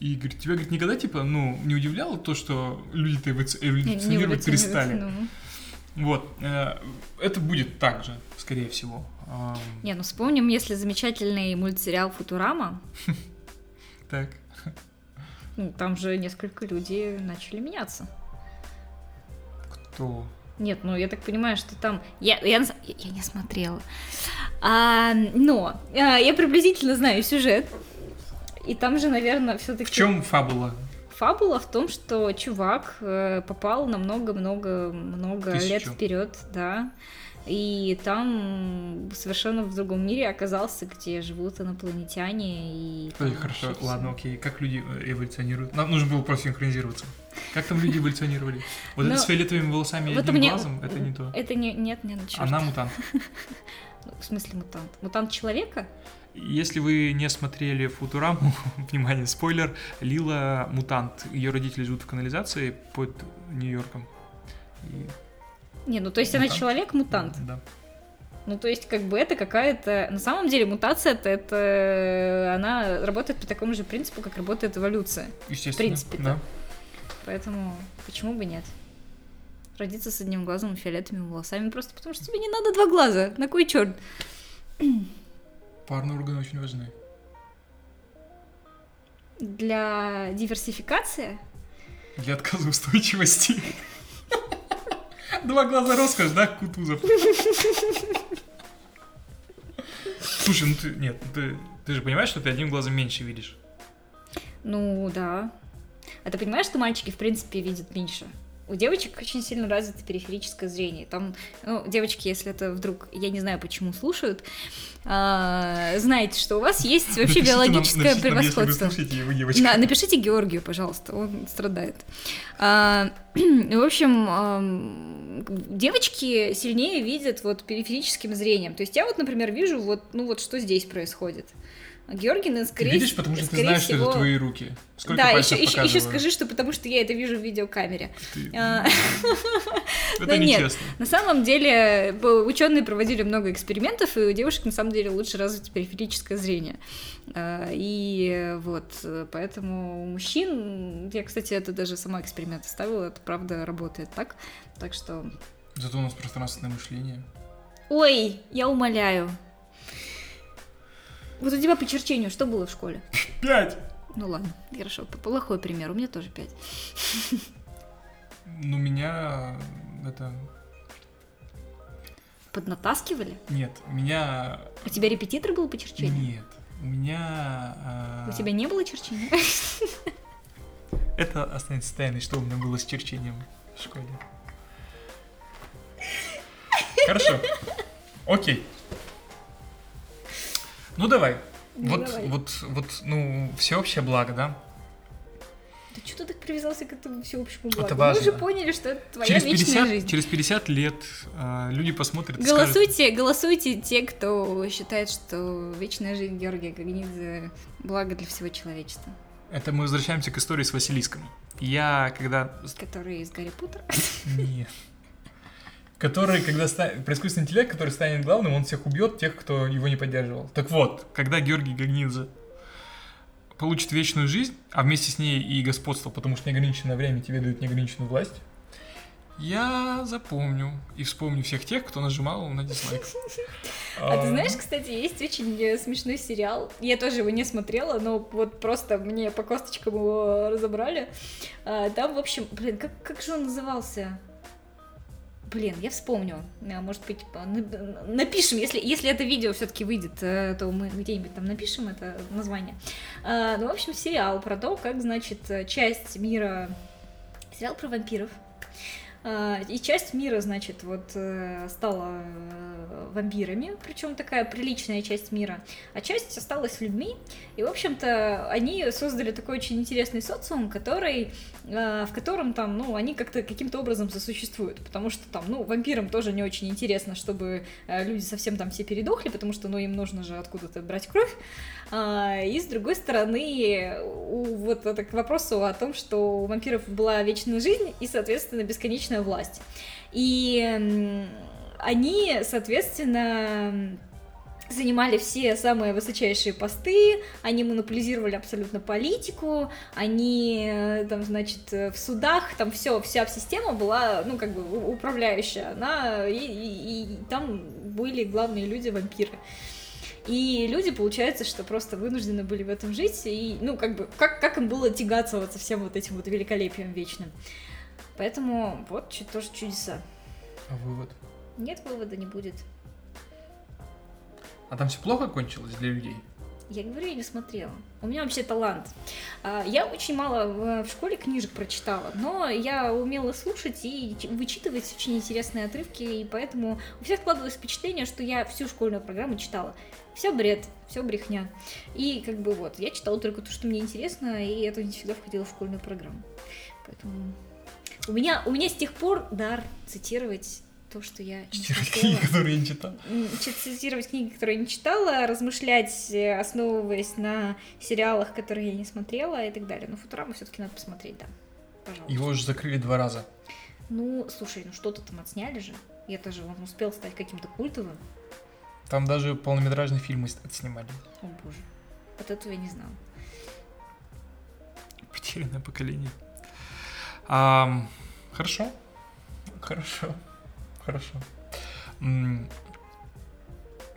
и говорит, тебя говорит, никогда типа, ну, не удивляло то, что люди-то эволюционируют перестали. Ну. Вот. Э, это будет так же, скорее всего. Не, ну вспомним, если замечательный мультсериал Футурама. Так. Ну, там же несколько людей начали меняться. Кто? Нет, ну я так понимаю, что там... Я, я, я не смотрела. А, но а, я приблизительно знаю сюжет. И там же, наверное, все-таки... В чем фабула? Фабула в том, что чувак э, попал на много-много-много лет вперед, да. И там совершенно в другом мире оказался, где живут инопланетяне и... Ой, хорошо, ладно, окей. Как люди э, эволюционируют? Нам нужно было просто синхронизироваться. Как там люди эволюционировали? Вот это ну, с фиолетовыми волосами и одним глазом, это не то. Это не, нет, нет, черт. Она мутант. В смысле мутант? Мутант человека? Если вы не смотрели Футураму, внимание, спойлер, Лила мутант. Ее родители живут в канализации под Нью-Йорком. И... Не, ну то есть мутант? она человек-мутант? Да. Ну, то есть, как бы это какая-то... На самом деле, мутация это, это... Она работает по такому же принципу, как работает эволюция. Естественно, В принципе, да. Поэтому почему бы нет? Родиться с одним глазом и фиолетовыми волосами, просто потому что тебе не надо два глаза. На кой черт? Парные органы очень важны. Для диверсификации? Для отказоустойчивости. Два глаза роскошь, да, Кутузов? Слушай, ну ты, нет, ну ты, ты же понимаешь, что ты одним глазом меньше видишь? Ну, да. А ты понимаешь, что мальчики, в принципе, видят меньше? У девочек очень сильно развито периферическое зрение. Там, ну, девочки, если это вдруг, я не знаю, почему слушают, а, знаете, что у вас есть вообще напишите биологическое нам, превосходство. Нам, если вы его, На, напишите Георгию, пожалуйста, он страдает. А, в общем, девочки сильнее видят вот периферическим зрением. То есть я вот, например, вижу вот, ну вот что здесь происходит. Георгина, скорее Ты видишь, потому что ты знаешь, всего... что это твои руки. Сколько да, еще, еще, еще скажи, что потому что я это вижу в видеокамере. Ты... А... Это нечестно. На самом деле, ученые проводили много экспериментов, и у девушек на самом деле лучше развито периферическое зрение. А, и вот, поэтому у мужчин, я, кстати, это даже сама эксперимент ставила, это правда работает так. Так что... Зато у нас пространственное мышление. Ой, я умоляю. Вот у тебя по черчению что было в школе? Пять. Ну ладно, хорошо. Плохой пример, у меня тоже пять. Ну, меня это... Поднатаскивали? Нет, у меня... У тебя репетитор был по черчению? Нет, у меня... А... У тебя не было черчения? Это останется тайной, что у меня было с черчением в школе. Хорошо. Окей. Ну давай. Ну, вот, давай. вот, вот, ну, всеобщее благо, да? Да что ты так привязался к этому всеобщему благу? Это важно. Мы уже поняли, что это твоя через 50, вечная жизнь. Через 50 лет э, люди посмотрят и голосуйте, скажут... Голосуйте те, кто считает, что вечная жизнь Георгия Гагнидзе благо для всего человечества. Это мы возвращаемся к истории с Василиском. Я когда... Который из Гарри Поттера? Нет который, когда ста... про искусственный интеллект, который станет главным, он всех убьет, тех, кто его не поддерживал. Так вот, когда Георгий Гагнидзе получит вечную жизнь, а вместе с ней и господство, потому что неограниченное время тебе дают неограниченную власть, я запомню и вспомню всех тех, кто нажимал на дизлайк. А ты знаешь, кстати, есть очень э, смешной сериал. Я тоже его не смотрела, но вот просто мне по косточкам его разобрали. А, там, в общем, блин, как, как же он назывался? Блин, я вспомню. Э, может быть, напишем, если, если это видео все-таки выйдет, э, то мы где-нибудь там напишем это название. Э, ну, в общем, сериал про то, как, значит, часть мира Сериал про вампиров. А, и часть мира, значит, вот э, стала э, вампирами, причем такая приличная часть мира, а часть осталась людьми. И, в общем-то, они создали такой очень интересный социум, который, э, в котором там, ну, они как-то каким-то образом засуществуют, потому что там, ну, вампирам тоже не очень интересно, чтобы люди совсем там все передохли, потому что, ну, им нужно же откуда-то брать кровь. А, и, с другой стороны, вот это к вопросу о том, что у вампиров была вечная жизнь и, соответственно, бесконечно личная власть. И они, соответственно, занимали все самые высочайшие посты, они монополизировали абсолютно политику, они э, там, значит, в судах, там все, вся система была, ну, как бы управляющая, она, и, и, и там были главные люди вампиры. И люди, получается, что просто вынуждены были в этом жить, и, ну, как бы, как, как им было тягаться вот со всем вот этим вот великолепием вечным. Поэтому вот тоже чудеса. А вывод? Нет, вывода не будет. А там все плохо кончилось для людей? Я говорю, я не смотрела. У меня вообще талант. А, я очень мало в школе книжек прочитала, но я умела слушать и вычитывать очень интересные отрывки, и поэтому у всех складывалось впечатление, что я всю школьную программу читала. Все бред, все брехня. И как бы вот, я читала только то, что мне интересно, и это не всегда входило в школьную программу. Поэтому у меня, у меня с тех пор дар цитировать то, что я Цитировать книги, которые я не читала. Цитировать книги, которые я не читала, размышлять, э, основываясь на сериалах, которые я не смотрела и так далее. Но Футураму все-таки надо посмотреть, да. Пожалуйста. Его уже закрыли два раза. Ну, слушай, ну что-то там отсняли же. И это же он успел стать каким-то культовым. Там даже полнометражный фильм отснимали. О боже. Вот этого я не знала. Потерянное поколение. А, хорошо. Хорошо. Хорошо.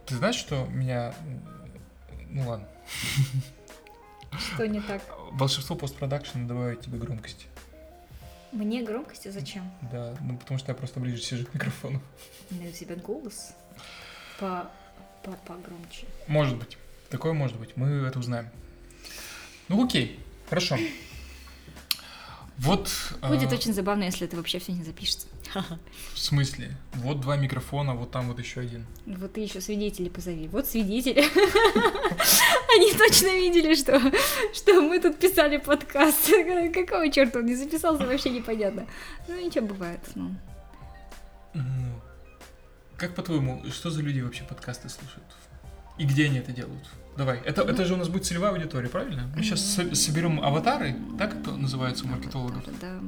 Ты знаешь, что меня... Ну ладно. Что не так? Волшебство постпродакшена добавит тебе громкости. Мне громкости зачем? Да, ну потому что я просто ближе сижу к микрофону. У тебя голос по, по погромче. Может быть. Такое может быть. Мы это узнаем. Ну окей, хорошо. Вот. Будет э... очень забавно, если это вообще все не запишется. В смысле? Вот два микрофона, вот там вот еще один. Вот ты еще свидетелей позови. Вот свидетели. Они точно видели, что, что мы тут писали подкаст. Какого черта он не записался, вообще непонятно. Ну, ничего бывает. Ну. Как по-твоему, что за люди вообще подкасты слушают? И где они это делают? Давай. Это, ну, это же у нас будет целевая аудитория, правильно? Мы сейчас со- соберем аватары, так это называется у маркетологов? Да.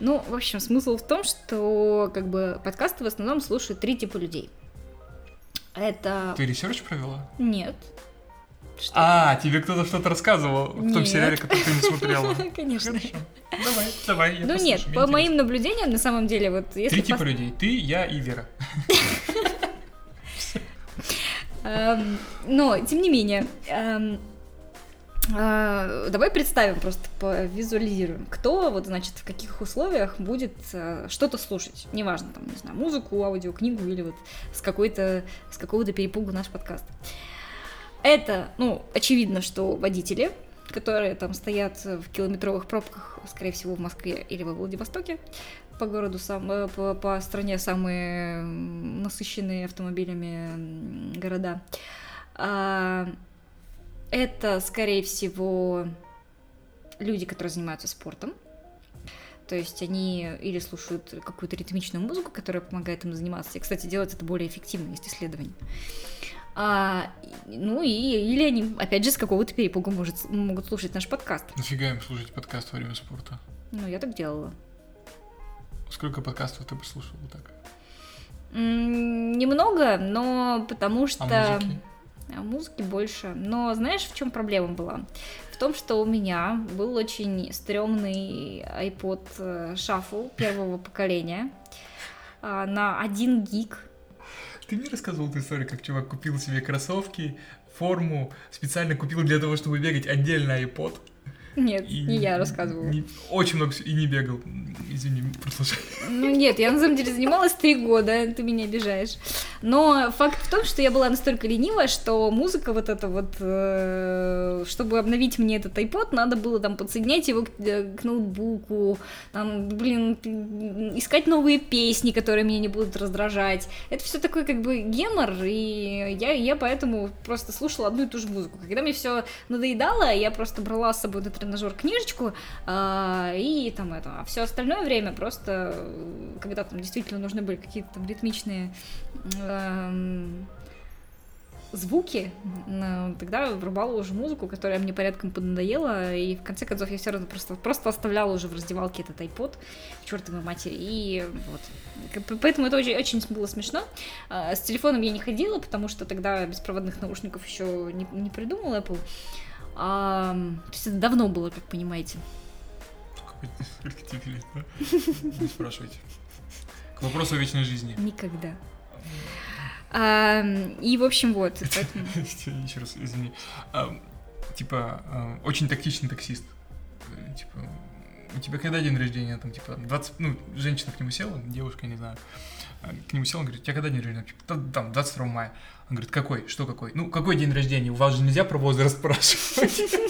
Ну, в общем, смысл в том, что как бы подкасты в основном слушают три типа людей. Это... Ты research провела? Нет. Что а, тебе кто-то что-то рассказывал в том сериале, который ты не смотрела. Конечно. Хорошо. Давай, давай. Я ну нет, по моим наблюдениям, на самом деле, вот если. Три типа людей: ты, я и Вера. Эм, но, тем не менее, эм, э, давай представим, просто визуализируем, кто вот, значит, в каких условиях будет э, что-то слушать. Неважно, там, не знаю, музыку, аудио, книгу или вот с какой-то, с какого-то перепугу наш подкаст. Это, ну, очевидно, что водители, которые там стоят в километровых пробках, скорее всего, в Москве или во Владивостоке, по городу, сам, э, по, по стране самые насыщенные автомобилями города. А, это, скорее всего, люди, которые занимаются спортом. То есть они или слушают какую-то ритмичную музыку, которая помогает им заниматься. И, кстати, делать это более эффективно, есть исследования. А, ну и или они, опять же, с какого-то перепуга может, могут слушать наш подкаст. Нафига им слушать подкаст во время спорта? Ну, я так делала. Сколько подкастов ты послушал вот так? Немного, но потому что... А музыки? А музыки больше. Но знаешь, в чем проблема была? В том, что у меня был очень стрёмный iPod э, Shuffle первого поколения а, на 1 гиг. Ты мне рассказывал эту историю, как чувак купил себе кроссовки, форму, специально купил для того, чтобы бегать отдельно iPod. Нет, и не я рассказывала. Не, очень много и не бегал. Извини, продолжай. Ну нет, я на самом деле занималась три года, ты меня обижаешь. Но факт в том, что я была настолько ленивая, что музыка вот эта вот, э, чтобы обновить мне этот iPod, надо было там подсоединять его к, э, к ноутбуку, там, блин, искать новые песни, которые меня не будут раздражать. Это все такой как бы гемор, и я, я поэтому просто слушала одну и ту же музыку. Когда мне все надоедало, я просто брала с собой на тренажер книжечку э, и там это, а все остальное время просто, когда там действительно нужны были какие-то там ритмичные э, звуки, тогда врубала уже музыку, которая мне порядком поднадоела, и в конце концов я все равно просто, просто оставляла уже в раздевалке этот iPod, к чертовой матери, и вот. Поэтому это очень, очень было смешно. А, с телефоном я не ходила, потому что тогда беспроводных наушников еще не, не придумал Apple. А, то есть это давно было, как понимаете. Сколько тебе лет, да? Не спрашивайте. К вопросу о вечной жизни. Никогда. А, и, в общем, вот. Еще раз, извини. А, типа, а, очень тактичный таксист. Типа, у тебя когда день рождения? Там, типа, 20, ну, женщина к нему села, девушка, не знаю, а, к нему села, он говорит, у тебя когда день рождения? Типа, там, 22 мая. Он говорит, какой? Что какой? Ну, какой день рождения? У вас же нельзя про возраст спрашивать.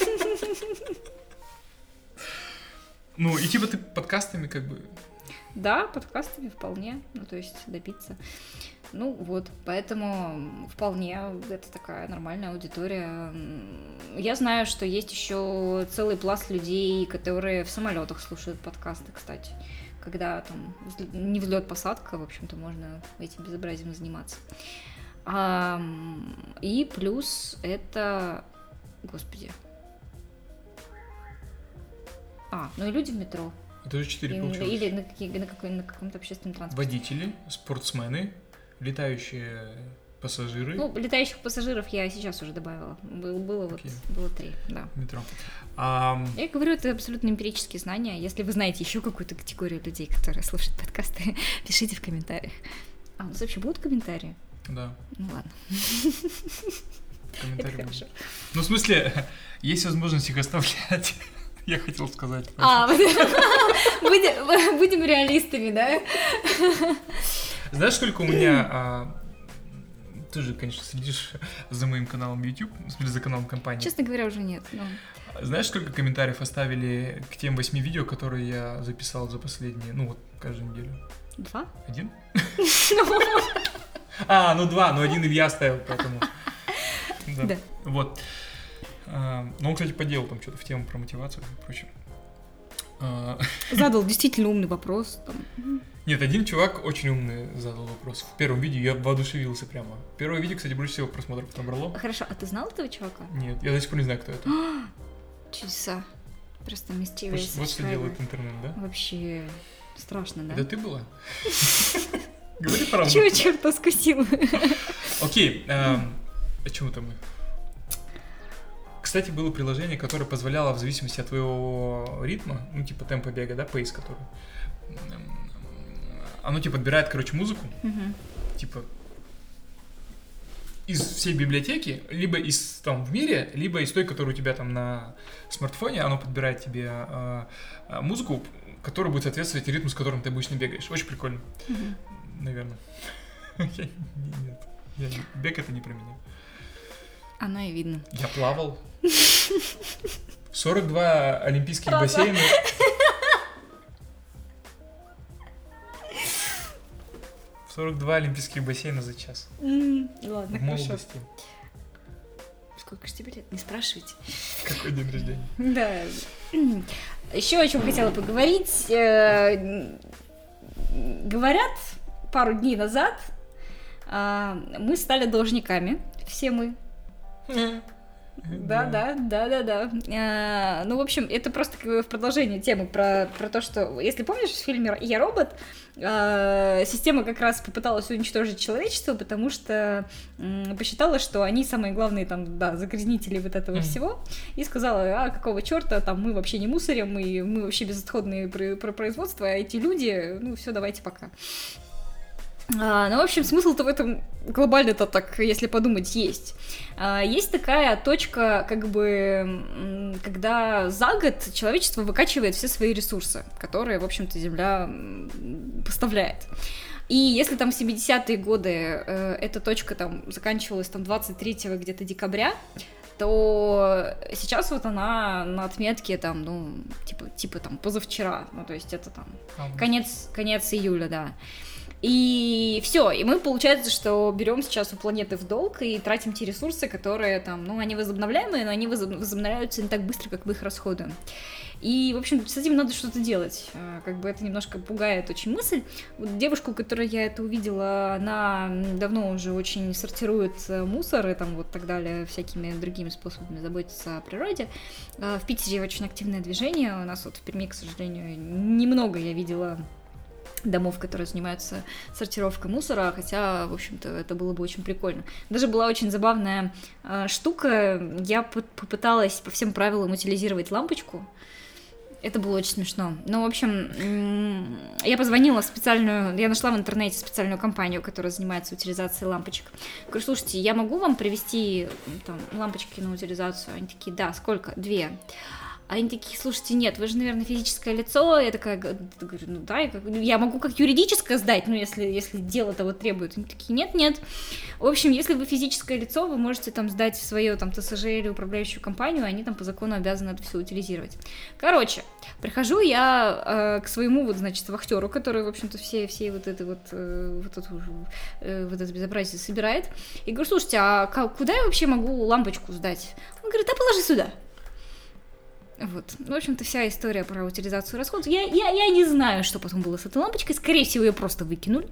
Ну, и типа ты подкастами как бы... Да, подкастами вполне, ну, то есть добиться. Ну вот, поэтому вполне это такая нормальная аудитория. Я знаю, что есть еще целый пласт людей, которые в самолетах слушают подкасты, кстати. Когда там не взлет посадка, в общем-то, можно этим безобразием заниматься. А, и плюс это, господи, а, ну и люди в метро. Это уже четыре получилось. Или на, какие, на, какой, на каком-то общественном транспорте. Водители, спортсмены, летающие пассажиры. Ну, летающих пассажиров я сейчас уже добавила. Было, было okay. вот было три, да. Метро. А... Я говорю, это абсолютно эмпирические знания. Если вы знаете еще какую-то категорию людей, которые слушают подкасты, пишите в комментариях. А у нас вообще будут комментарии? Да. Ну ладно. Хорошо. Ну, в смысле, есть возможность их оставлять. Я хотел сказать. А, будем, будем реалистами, да? Знаешь, сколько у меня... А, ты же, конечно, следишь за моим каналом YouTube, смысле, за каналом компании. Честно говоря, уже нет. Но... Знаешь, сколько комментариев оставили к тем восьми видео, которые я записал за последние, ну вот, каждую неделю? Два? Один? А, ну два, но один Илья оставил, поэтому... Да. Вот. А, ну, он, кстати, поделал там что-то в тему про мотивацию и прочее. А, задал действительно умный вопрос. Там. Нет, один чувак очень умный задал вопрос. В первом видео я воодушевился прямо. Первое видео, кстати, больше всего просмотров набрало. Хорошо, а ты знал этого чувака? Нет, я до сих пор не знаю, кто это. Чудеса. Просто mysterious Вот, вот что делает интернет, да? Вообще страшно, да? Это ты была? Говори правду. Чего черта скусил? Окей, эм, о чем это мы? Кстати, было приложение, которое позволяло в зависимости от твоего ритма, ну, типа темпа бега, да, пейс, который, оно тебе подбирает, короче, музыку, угу. типа из всей библиотеки, либо из там в мире, либо из той, которая у тебя там на смартфоне, оно подбирает тебе э, музыку, которая будет соответствовать ритму, с которым ты обычно бегаешь. Очень прикольно. Угу. Наверное. Нет. Бег это не про меня. Оно и видно. Я плавал. 42 олимпийских Правда? бассейна. Сорок два олимпийских бассейна за час. Mm, ладно, В молодости. Хорошо. Сколько же тебе лет? Не спрашивайте. Какой день рождения? Да. Еще о чем хотела поговорить. Э, говорят, пару дней назад а, мы стали должниками. Все мы. Да, да, да, да, да. А, ну, в общем, это просто как бы в продолжение темы про, про то, что, если помнишь, в фильме «Я робот», а, система как раз попыталась уничтожить человечество, потому что м, посчитала, что они самые главные там, да, загрязнители вот этого mm. всего, и сказала, а какого черта, там мы вообще не мусорим, и мы вообще безотходные про, про производство, а эти люди, ну все, давайте пока. А, ну, в общем, смысл-то в этом глобально-то так, если подумать, есть. А, есть такая точка, как бы, когда за год человечество выкачивает все свои ресурсы, которые, в общем-то, Земля поставляет. И если там в 70-е годы э, эта точка там заканчивалась там 23 где-то декабря, то сейчас вот она на отметке там, ну, типа, типа там позавчера, ну, то есть это там конец, конец июля, да. И все, и мы, получается, что берем сейчас у планеты в долг и тратим те ресурсы, которые там, ну, они возобновляемые, но они возобновляются не так быстро, как мы их расходуем. И, в общем, с этим надо что-то делать. А, как бы это немножко пугает очень мысль. Вот девушку, которую я это увидела, она давно уже очень сортирует э, мусор и там вот так далее, всякими другими способами заботиться о природе. А, в Питере очень активное движение. У нас вот в Перми, к сожалению, немного я видела домов, которые занимаются сортировкой мусора, хотя, в общем-то, это было бы очень прикольно. Даже была очень забавная э, штука, я попыталась по всем правилам утилизировать лампочку, это было очень смешно. Ну, в общем, я позвонила в специальную, я нашла в интернете специальную компанию, которая занимается утилизацией лампочек. Говорю, слушайте, я могу вам привезти там, лампочки на утилизацию? Они такие, да, сколько? Две. А они такие, слушайте, нет, вы же, наверное, физическое лицо. Я такая говорю, ну да, я, как, я могу как юридическое сдать, ну если, если дело того требует. Они такие, нет, нет. В общем, если вы физическое лицо, вы можете там сдать в свое там ТСЖ или управляющую компанию, они там по закону обязаны это все утилизировать. Короче, прихожу я э, к своему вот, значит, вахтеру, который, в общем-то, все, все вот это вот, э, вот, это, э, вот это безобразие собирает. И говорю, слушайте, а куда я вообще могу лампочку сдать? Он говорит, а положи сюда. Вот. В общем-то, вся история про утилизацию расходов. Я, я, я не знаю, что потом было с этой лампочкой. Скорее всего, ее просто выкинули.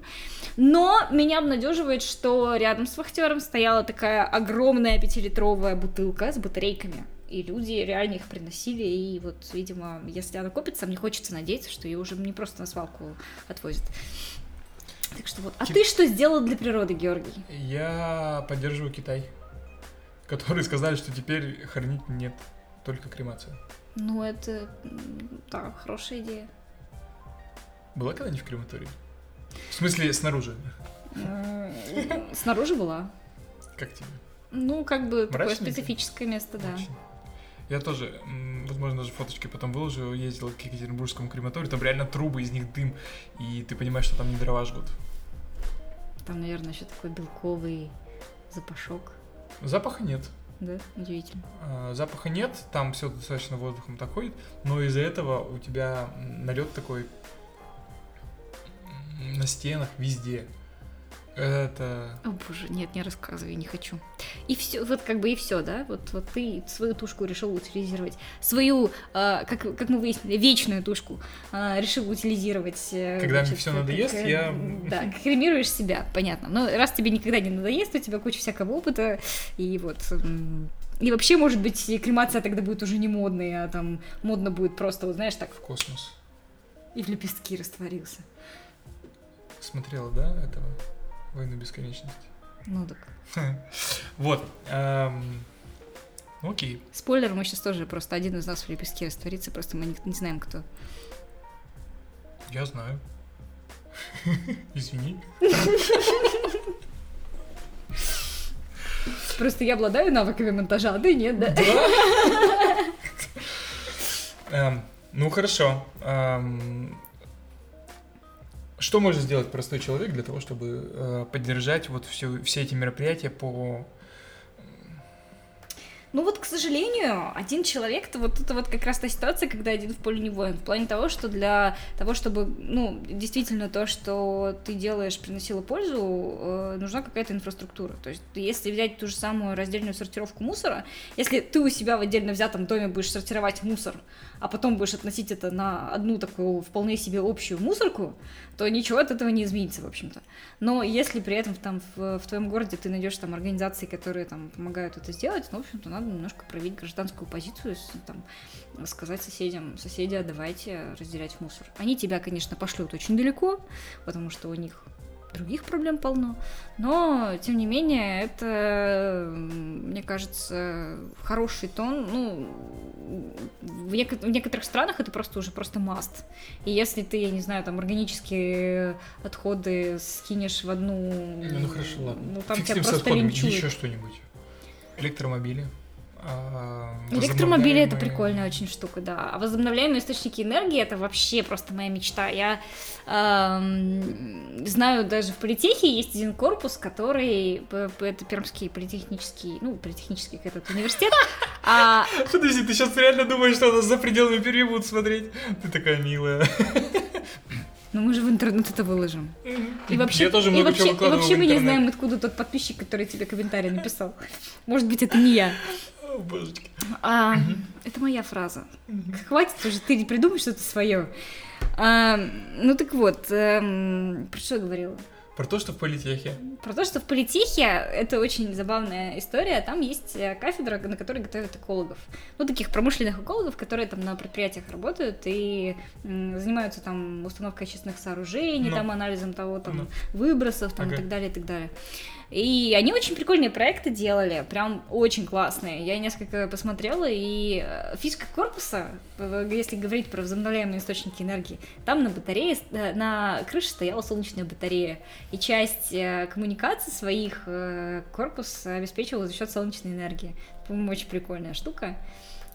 Но меня обнадеживает, что рядом с вахтером стояла такая огромная пятилитровая бутылка с батарейками. И люди реально их приносили. И вот, видимо, если она копится, мне хочется надеяться, что ее уже не просто на свалку отвозят. Так что вот. А Тип... ты что сделал для природы, Георгий? Я поддерживаю Китай, которые сказали, что теперь хранить нет. Только кремация. Ну, это, да, хорошая идея. Была когда-нибудь в крематории? В смысле, снаружи? Снаружи была. Как тебе? Ну, как бы такое специфическое место, да. Я тоже, возможно, даже фоточки потом выложу, ездил к Екатеринбургскому крематорию, там реально трубы, из них дым, и ты понимаешь, что там не дрова жгут. Там, наверное, еще такой белковый запашок. Запаха нет. Да, удивительно. А, запаха нет, там все достаточно воздухом так ходит, но из-за этого у тебя налет такой на стенах везде. Это... О боже, нет, не рассказывай, не хочу. И все, вот как бы и все, да? Вот, вот ты свою тушку решил утилизировать. Свою, э, как, как мы выяснили, вечную тушку э, решил утилизировать. Э, Когда значит, мне все надоест, как, я... Да, кремируешь себя, понятно. Но раз тебе никогда не надоест, у тебя куча всякого опыта, и вот... И вообще, может быть, кремация тогда будет уже не модная, а там модно будет просто, вот знаешь, так... В космос. И в лепестки растворился. Смотрела, да, этого? Войну бесконечности. Ну так. Вот. Эм, окей. Спойлер, мы сейчас тоже просто один из нас в лепестке растворится, просто мы не, не знаем, кто. Я знаю. Извини. Просто я обладаю навыками монтажа, а ты нет, да? Эм, ну хорошо. Эм, что может сделать простой человек для того, чтобы э, поддержать вот все, все эти мероприятия по ну вот, к сожалению, один человек, это вот это вот как раз та ситуация, когда один в поле не воин. В плане того, что для того, чтобы, ну, действительно то, что ты делаешь, приносило пользу, э, нужна какая-то инфраструктура. То есть, если взять ту же самую раздельную сортировку мусора, если ты у себя в отдельно взятом доме будешь сортировать мусор, а потом будешь относить это на одну такую вполне себе общую мусорку, то ничего от этого не изменится, в общем-то. Но если при этом там в, в твоем городе ты найдешь там организации, которые там помогают это сделать, ну, в общем-то, надо немножко проявить гражданскую позицию, там, сказать соседям, соседи, давайте разделять мусор. Они тебя, конечно, пошлют очень далеко, потому что у них других проблем полно. Но, тем не менее, это, мне кажется, хороший тон. Ну, в, нек- в некоторых странах это просто уже просто маст. И если ты, я не знаю, там органические отходы скинешь в одну... Ну, ну хорошо, ладно. Ну, там Фиг с тебя просто отходами. линчуют. Еще что-нибудь. Электромобили. Электромобили это прикольная очень штука, да. А возобновляемые источники энергии это вообще просто моя мечта. Я эм, знаю, даже в политехе есть один корпус, который это Пермский политехнический, ну, политехнический этот университет. А, Подожди, ты сейчас реально думаешь, что нас за пределами Перми будут смотреть? Ты такая милая. ну мы же в интернет это выложим. И вообще, Я тоже и много вообще, чего и вообще мы не знаем, откуда тот подписчик, который тебе комментарий написал. Может быть, это не я. О, божечки. А, Это моя фраза. Хватит уже, ты не придумай что-то свое. А, ну так вот, эм, про что я говорила? Про то, что в политехе. Про то, что в политехе это очень забавная история. Там есть э, кафедра, на которой готовят экологов. Ну, таких промышленных экологов, которые там на предприятиях работают и м, занимаются там установкой очистных сооружений, Ну. там анализом того, там, Ну. выбросов там, и Ага. так далее, и так далее. И они очень прикольные проекты делали, прям очень классные. Я несколько посмотрела, и э, фишка корпуса, э, если говорить про возобновляемые источники энергии, там на батарее, э, на крыше стояла солнечная батарея, и часть коммуникаций своих корпус обеспечивал за счет солнечной энергии. По-моему, очень прикольная штука.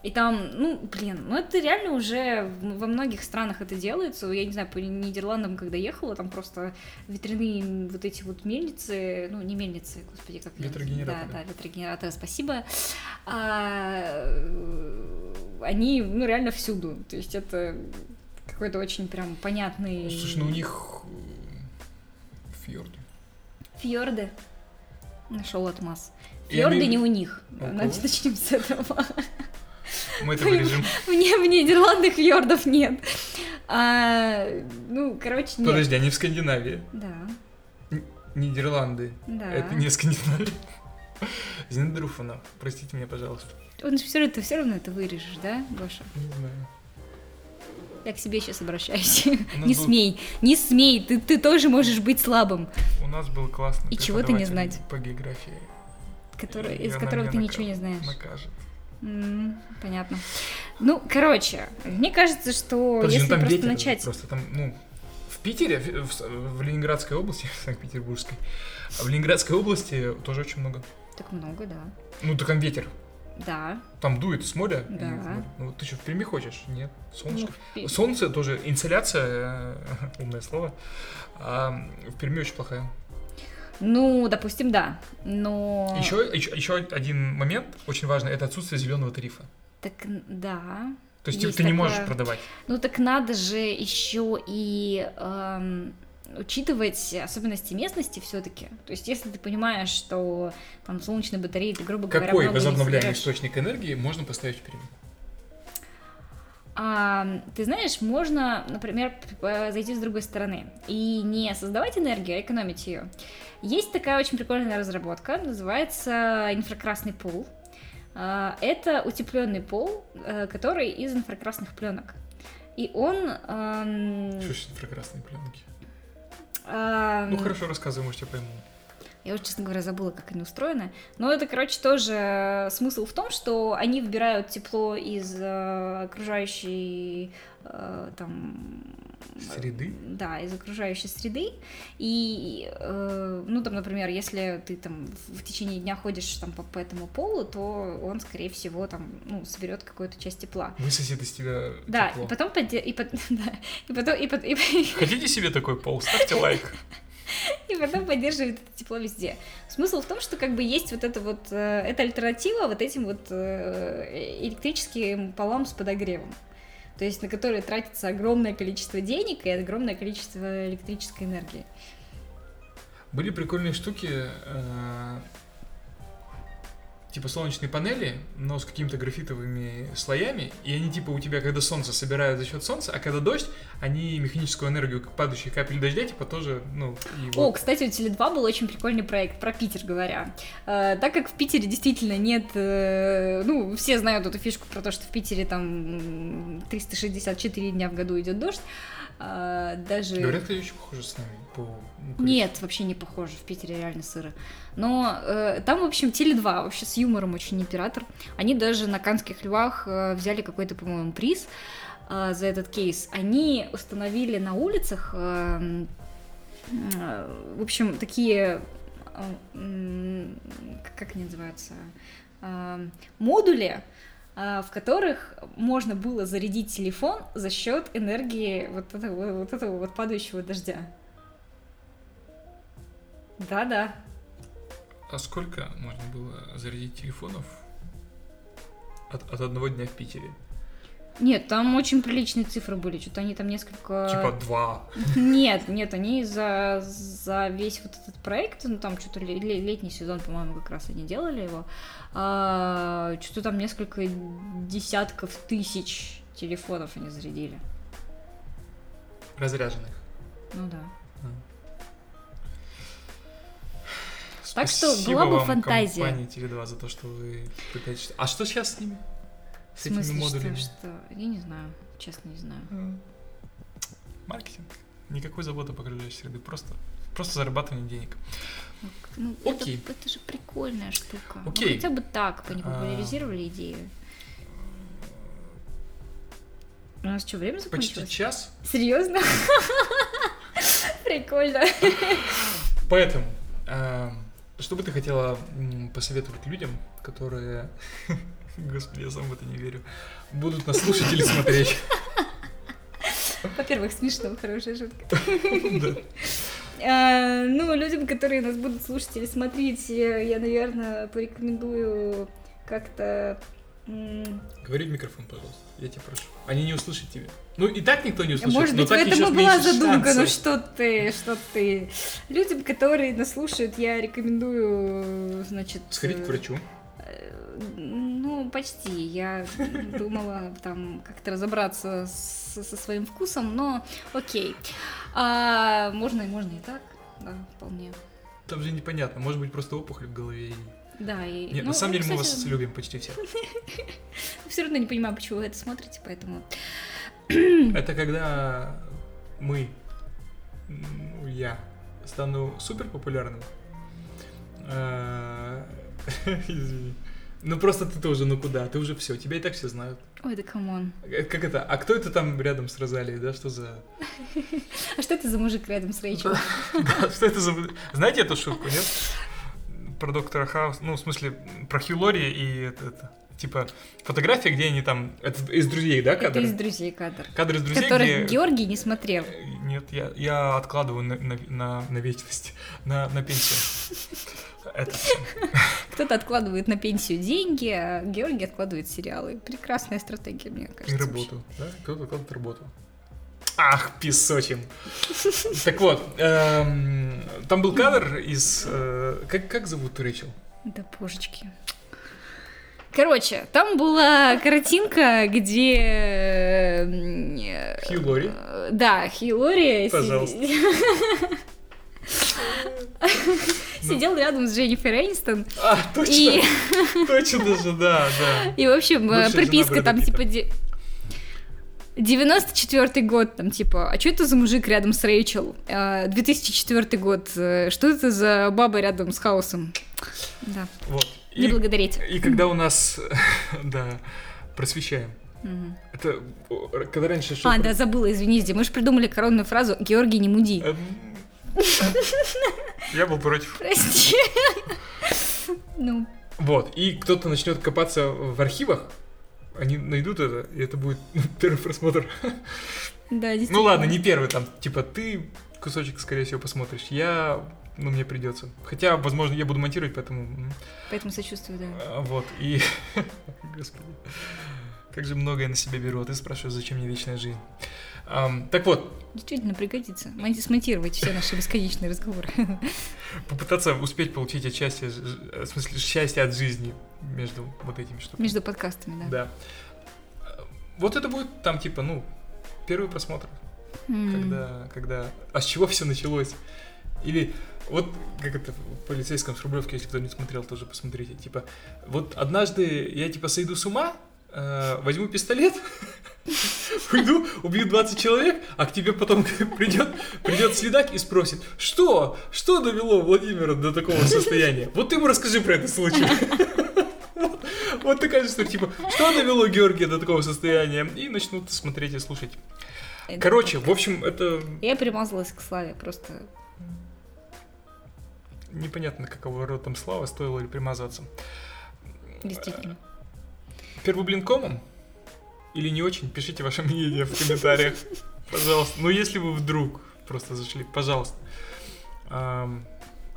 И там, ну, блин, ну это реально уже во многих странах это делается. Я не знаю, по Нидерландам, когда ехала, там просто ветряные вот эти вот мельницы, ну, не мельницы, господи, как Ветрогенераторы. Да, да, ветрогенераторы, спасибо. А, э, они, ну, реально всюду. То есть это какой-то очень прям понятный... Слушай, ну у них э, фьорды. Фьорды. Нашел отмаз. Фьорды они- не у них. Начнем с этого. Мы это вырежем. Мне в Нидерландах фьордов нет. А, ну, короче, нет. Подожди, они в Скандинавии. Да, Нидерланды. да. Это не Скандинавия. Зиндруфана, простите меня, пожалуйста. Он же все равно, ты все равно это вырежешь, да, Гоша? Не знаю. Я к себе сейчас обращаюсь. Не был- смей, не смей, ты, ты тоже можешь быть слабым, У нас был классный И чего ты не знать? по географии. который, из которого ты нака- ничего не знаешь. Накажет. М, понятно. Ну, короче, мне кажется, что Подожди, ну если там просто ветер начать... Просто там, ну, в Питере, в, в- Ленинградской области, в Санкт-Петербургской, а в Ленинградской области тоже очень много. Так много, да. Ну, так там ветер. Да. Там дует с моря. Да. Ну, вот ты что, в Перми хочешь? Нет. Солнышко. Ну, в Солнце тоже, инсоляция, умное слово, а в Перми очень плохая. Ну, допустим, да. Но... Еще, еще, еще один момент очень важный, это отсутствие зеленого тарифа. Так, да. То есть, Есть ты не такое. можешь продавать. Ну так надо же еще и эм, учитывать особенности местности все-таки. То есть, если ты понимаешь, что там солнечные батареи, ты, грубо говоря, Какой много не возобновляемый источник энергии можно поставить в Перми? А, ты знаешь, можно, например, зайти с другой стороны и не создавать энергию, а экономить ее. Есть такая очень прикольная разработка, называется инфракрасный пол. А, Это утепленный пол, э, который из инфракрасных пленок. И он... эм, Что сейчас инфракрасные пленки? эм, Ну хорошо, рассказывай, может, я пойму. Я уже, честно говоря, забыла, как они устроены. Но это, короче, тоже э, смысл в том, что они вбирают тепло из э, окружающей э, там Среды? да, из окружающей среды. И, э, ну, там, например, если ты там в течение дня ходишь там по, по этому полу, то он, скорее всего, там, ну, соберет какую-то часть тепла. Высосет из тебя Да, тепло. и потом, и, под- да, и потом, и, под- и- Хотите себе такой пол? Ставьте лайк. и потом поддерживает это тепло везде. Смысл в том, что как бы есть вот это вот, э, это альтернатива вот этим вот э, электрическим полам с подогревом. То есть на которые тратится огромное количество денег и огромное количество электрической энергии. Были прикольные штуки, э, типа солнечные панели, но с какими-то графитовыми слоями, и они типа у тебя, когда солнце собирают за счет солнца, а когда дождь, они механическую энергию, как падающие капель дождя, типа тоже, ну, и О, вот. кстати, у Теле2 был очень прикольный проект про Питер, говоря. Э, так как в Питере действительно нет... э, ну, все знают эту фишку про то, что в Питере там м, 364 дня в году идет дождь. э, даже... Говорят, кстати, очень похоже с нами по... ну, количеству. Нет, вообще не похоже. В Питере реально сыро. Но э, там, в общем, Теле2 вообще с юмором очень оператор. Они даже на Канских львах э, взяли какой-то, по-моему, приз э, за этот кейс. Они установили на улицах, э, э, в общем, такие, э, м, как они называются, Э, модули, э, в которых можно было зарядить телефон за счет энергии вот этого вот, этого вот падающего дождя. Да-да. А сколько можно было зарядить телефонов от, от одного дня в Питере? Нет, там очень приличные цифры были. Что-то они там несколько... Типа два. Нет, нет, они за, за весь вот этот проект, ну там что-то ле- ле- летний сезон, по-моему, как раз они делали его, а, что-то там несколько десятков тысяч телефонов они зарядили. разряженных. Ну да. Так что была бы фантазия. компании Теле2 за то, что вы пытаетесь... А что сейчас с ними? В С этими смысле, модулями? что, что? Я не знаю, честно не знаю. М. Маркетинг. Никакой заботы по окружающей среды. Просто, просто зарабатывание денег. Ну, это, Окей. это же прикольная штука. Ну, Окей. хотя бы так они А. популяризировали идею. У нас что, время Почти закончилось? час. Серьезно? Прикольно. Поэтому, а, что бы ты хотела посоветовать людям, которые... Господи, я сам в это не верю. Будут нас слушать или смотреть. Во-первых, смешно, хорошая шутка. А, Ну, людям, которые нас будут слушать или смотреть, я, я, наверное, порекомендую как-то... Говори в микрофон, пожалуйста. Я тебя прошу. Они не услышат тебя. Ну, и так никто не услышит, Может но быть, в так этом и была задумка, ну шансов. что ты, что ты. Людям, которые нас слушают, я рекомендую, значит... Сходить к э, врачу. э, Ну, почти. Я думала там как-то разобраться с- со своим вкусом, но окей. А, можно и можно и так, да, вполне. Там же непонятно. Может быть, просто опухоль в голове. Да, и... Нет, ну, на самом деле мы вас кстати, любим почти все. Все равно не понимаю, почему вы это смотрите, поэтому... Это когда мы, ну, я, стану супер популярным. А, Извини. Ну просто ты тоже, ну куда? Ты уже все, тебя и так все знают. Ой, да come on. Э, Как это? А кто это там рядом с Розалией, да? Что за... А что это за мужик рядом с Рэйчел? Да, Что это за... Знаете эту шутку, нет? Про доктора Хаус, ну, в смысле, про Хью Лори и это, это, типа, фотография, где они там... Это из друзей, да, Это кадр? из друзей кадр. Кадр из друзей, Которых где... Георгий не смотрел. Нет, я, я откладываю на, на, на, на вечность, на, на пенсию. Это. Кто-то откладывает на пенсию деньги, а Георгий откладывает сериалы. Прекрасная стратегия, мне кажется. И работу, да? Кто-то откладывает работу. Ах, песочим. Так вот, эм, там был кадр из... э, Как, как зовут Рэйчел? Да божечки. Короче, там была картинка, где... э, Хью Лори. Да, Хью Лори Пожалуйста. сидел рядом с Дженнифер Энистон. А, точно, И, точно же, да, да. и в общем, приписка там типа... де- 94 год, там типа, а что это за мужик рядом с Рэйчел? А, 2004 год, э, что это за баба рядом с Хаусом? Да, Вот. не И, благодарите. и когда у нас, да, просвещаем. Мгм. Это когда раньше шел... А, да, забыла, извини, Ди, мы же придумали коронную фразу «Георгий, не муди». Эм, Я был против. Прости. Ну, Вот, и кто-то начнет копаться в архивах, они найдут это, и это будет ну, первый просмотр. да, действительно. Ну ладно, не первый, там, типа, ты кусочек, скорее всего, посмотришь. Я, ну, мне придется. Хотя, возможно, я буду монтировать, поэтому... м, Поэтому сочувствую, да. а, Вот, и... Господи. Как же много я на себя беру, а ты спрашиваешь, зачем мне вечная жизнь. Так вот, Действительно пригодится. Монти- Смонтировать все наши бесконечные разговоры. попытаться успеть получить от счастья, ж- в смысле, счастье от жизни между вот этими штуками. Между подкастами, да. Да. Вот это будет там типа, ну, первый просмотр, М. когда, когда... А с чего все началось? Или вот как это в полицейском с Рублевки, если кто не смотрел, тоже посмотрите. Типа, вот однажды я типа сойду с ума, э, возьму пистолет, уйду, убью 20 человек, а к тебе потом придет, придет следак и спросит, что? Что довело Владимира до такого состояния? Вот ты ему расскажи про этот случай. Вот- такая история, типа, что довело Георгия до такого состояния? И начнут смотреть и слушать. Это Короче, в общем, это Я примазалась к Славе, просто непонятно, какого рода там слава, стоило ли примазываться. действительно. Первый блин комом? Или не очень? Пишите ваше мнение в комментариях. Пожалуйста. Ну, если вы вдруг просто зашли, пожалуйста.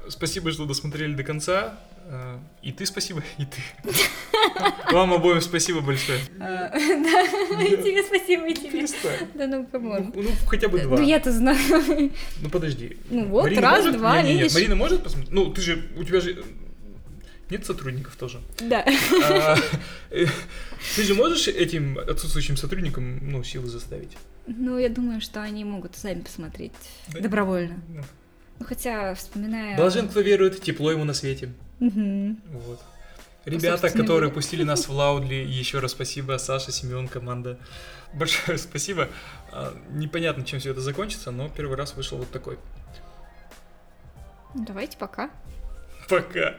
Спасибо, что досмотрели до конца. А, И ты спасибо, и ты. Вам обоим спасибо большое. А, Да, и тебе спасибо, и тебе. Да ну, come on. Ну, ну, хотя бы два. Ну, я-то знаю. Ну, подожди. Ну вот, раз, два, видишь? Марина может посмотреть? Ну, ты же, у тебя же нет сотрудников тоже. Да. А, э, Ты же можешь этим отсутствующим сотрудникам, ну, силы заставить? Ну, я думаю, что они могут сами посмотреть добровольно. Ну, Ну, хотя, вспоминая... Блажен, кто верует, тепло ему на свете. Мгм. Вот. Ребята, собственно, которые говоря. пустили нас в Лаудли, еще раз спасибо, Саша, Семен, команда. Большое спасибо. А, Непонятно, чем все это закончится, но первый раз вышел вот такой. Ну, Давайте пока. Пока.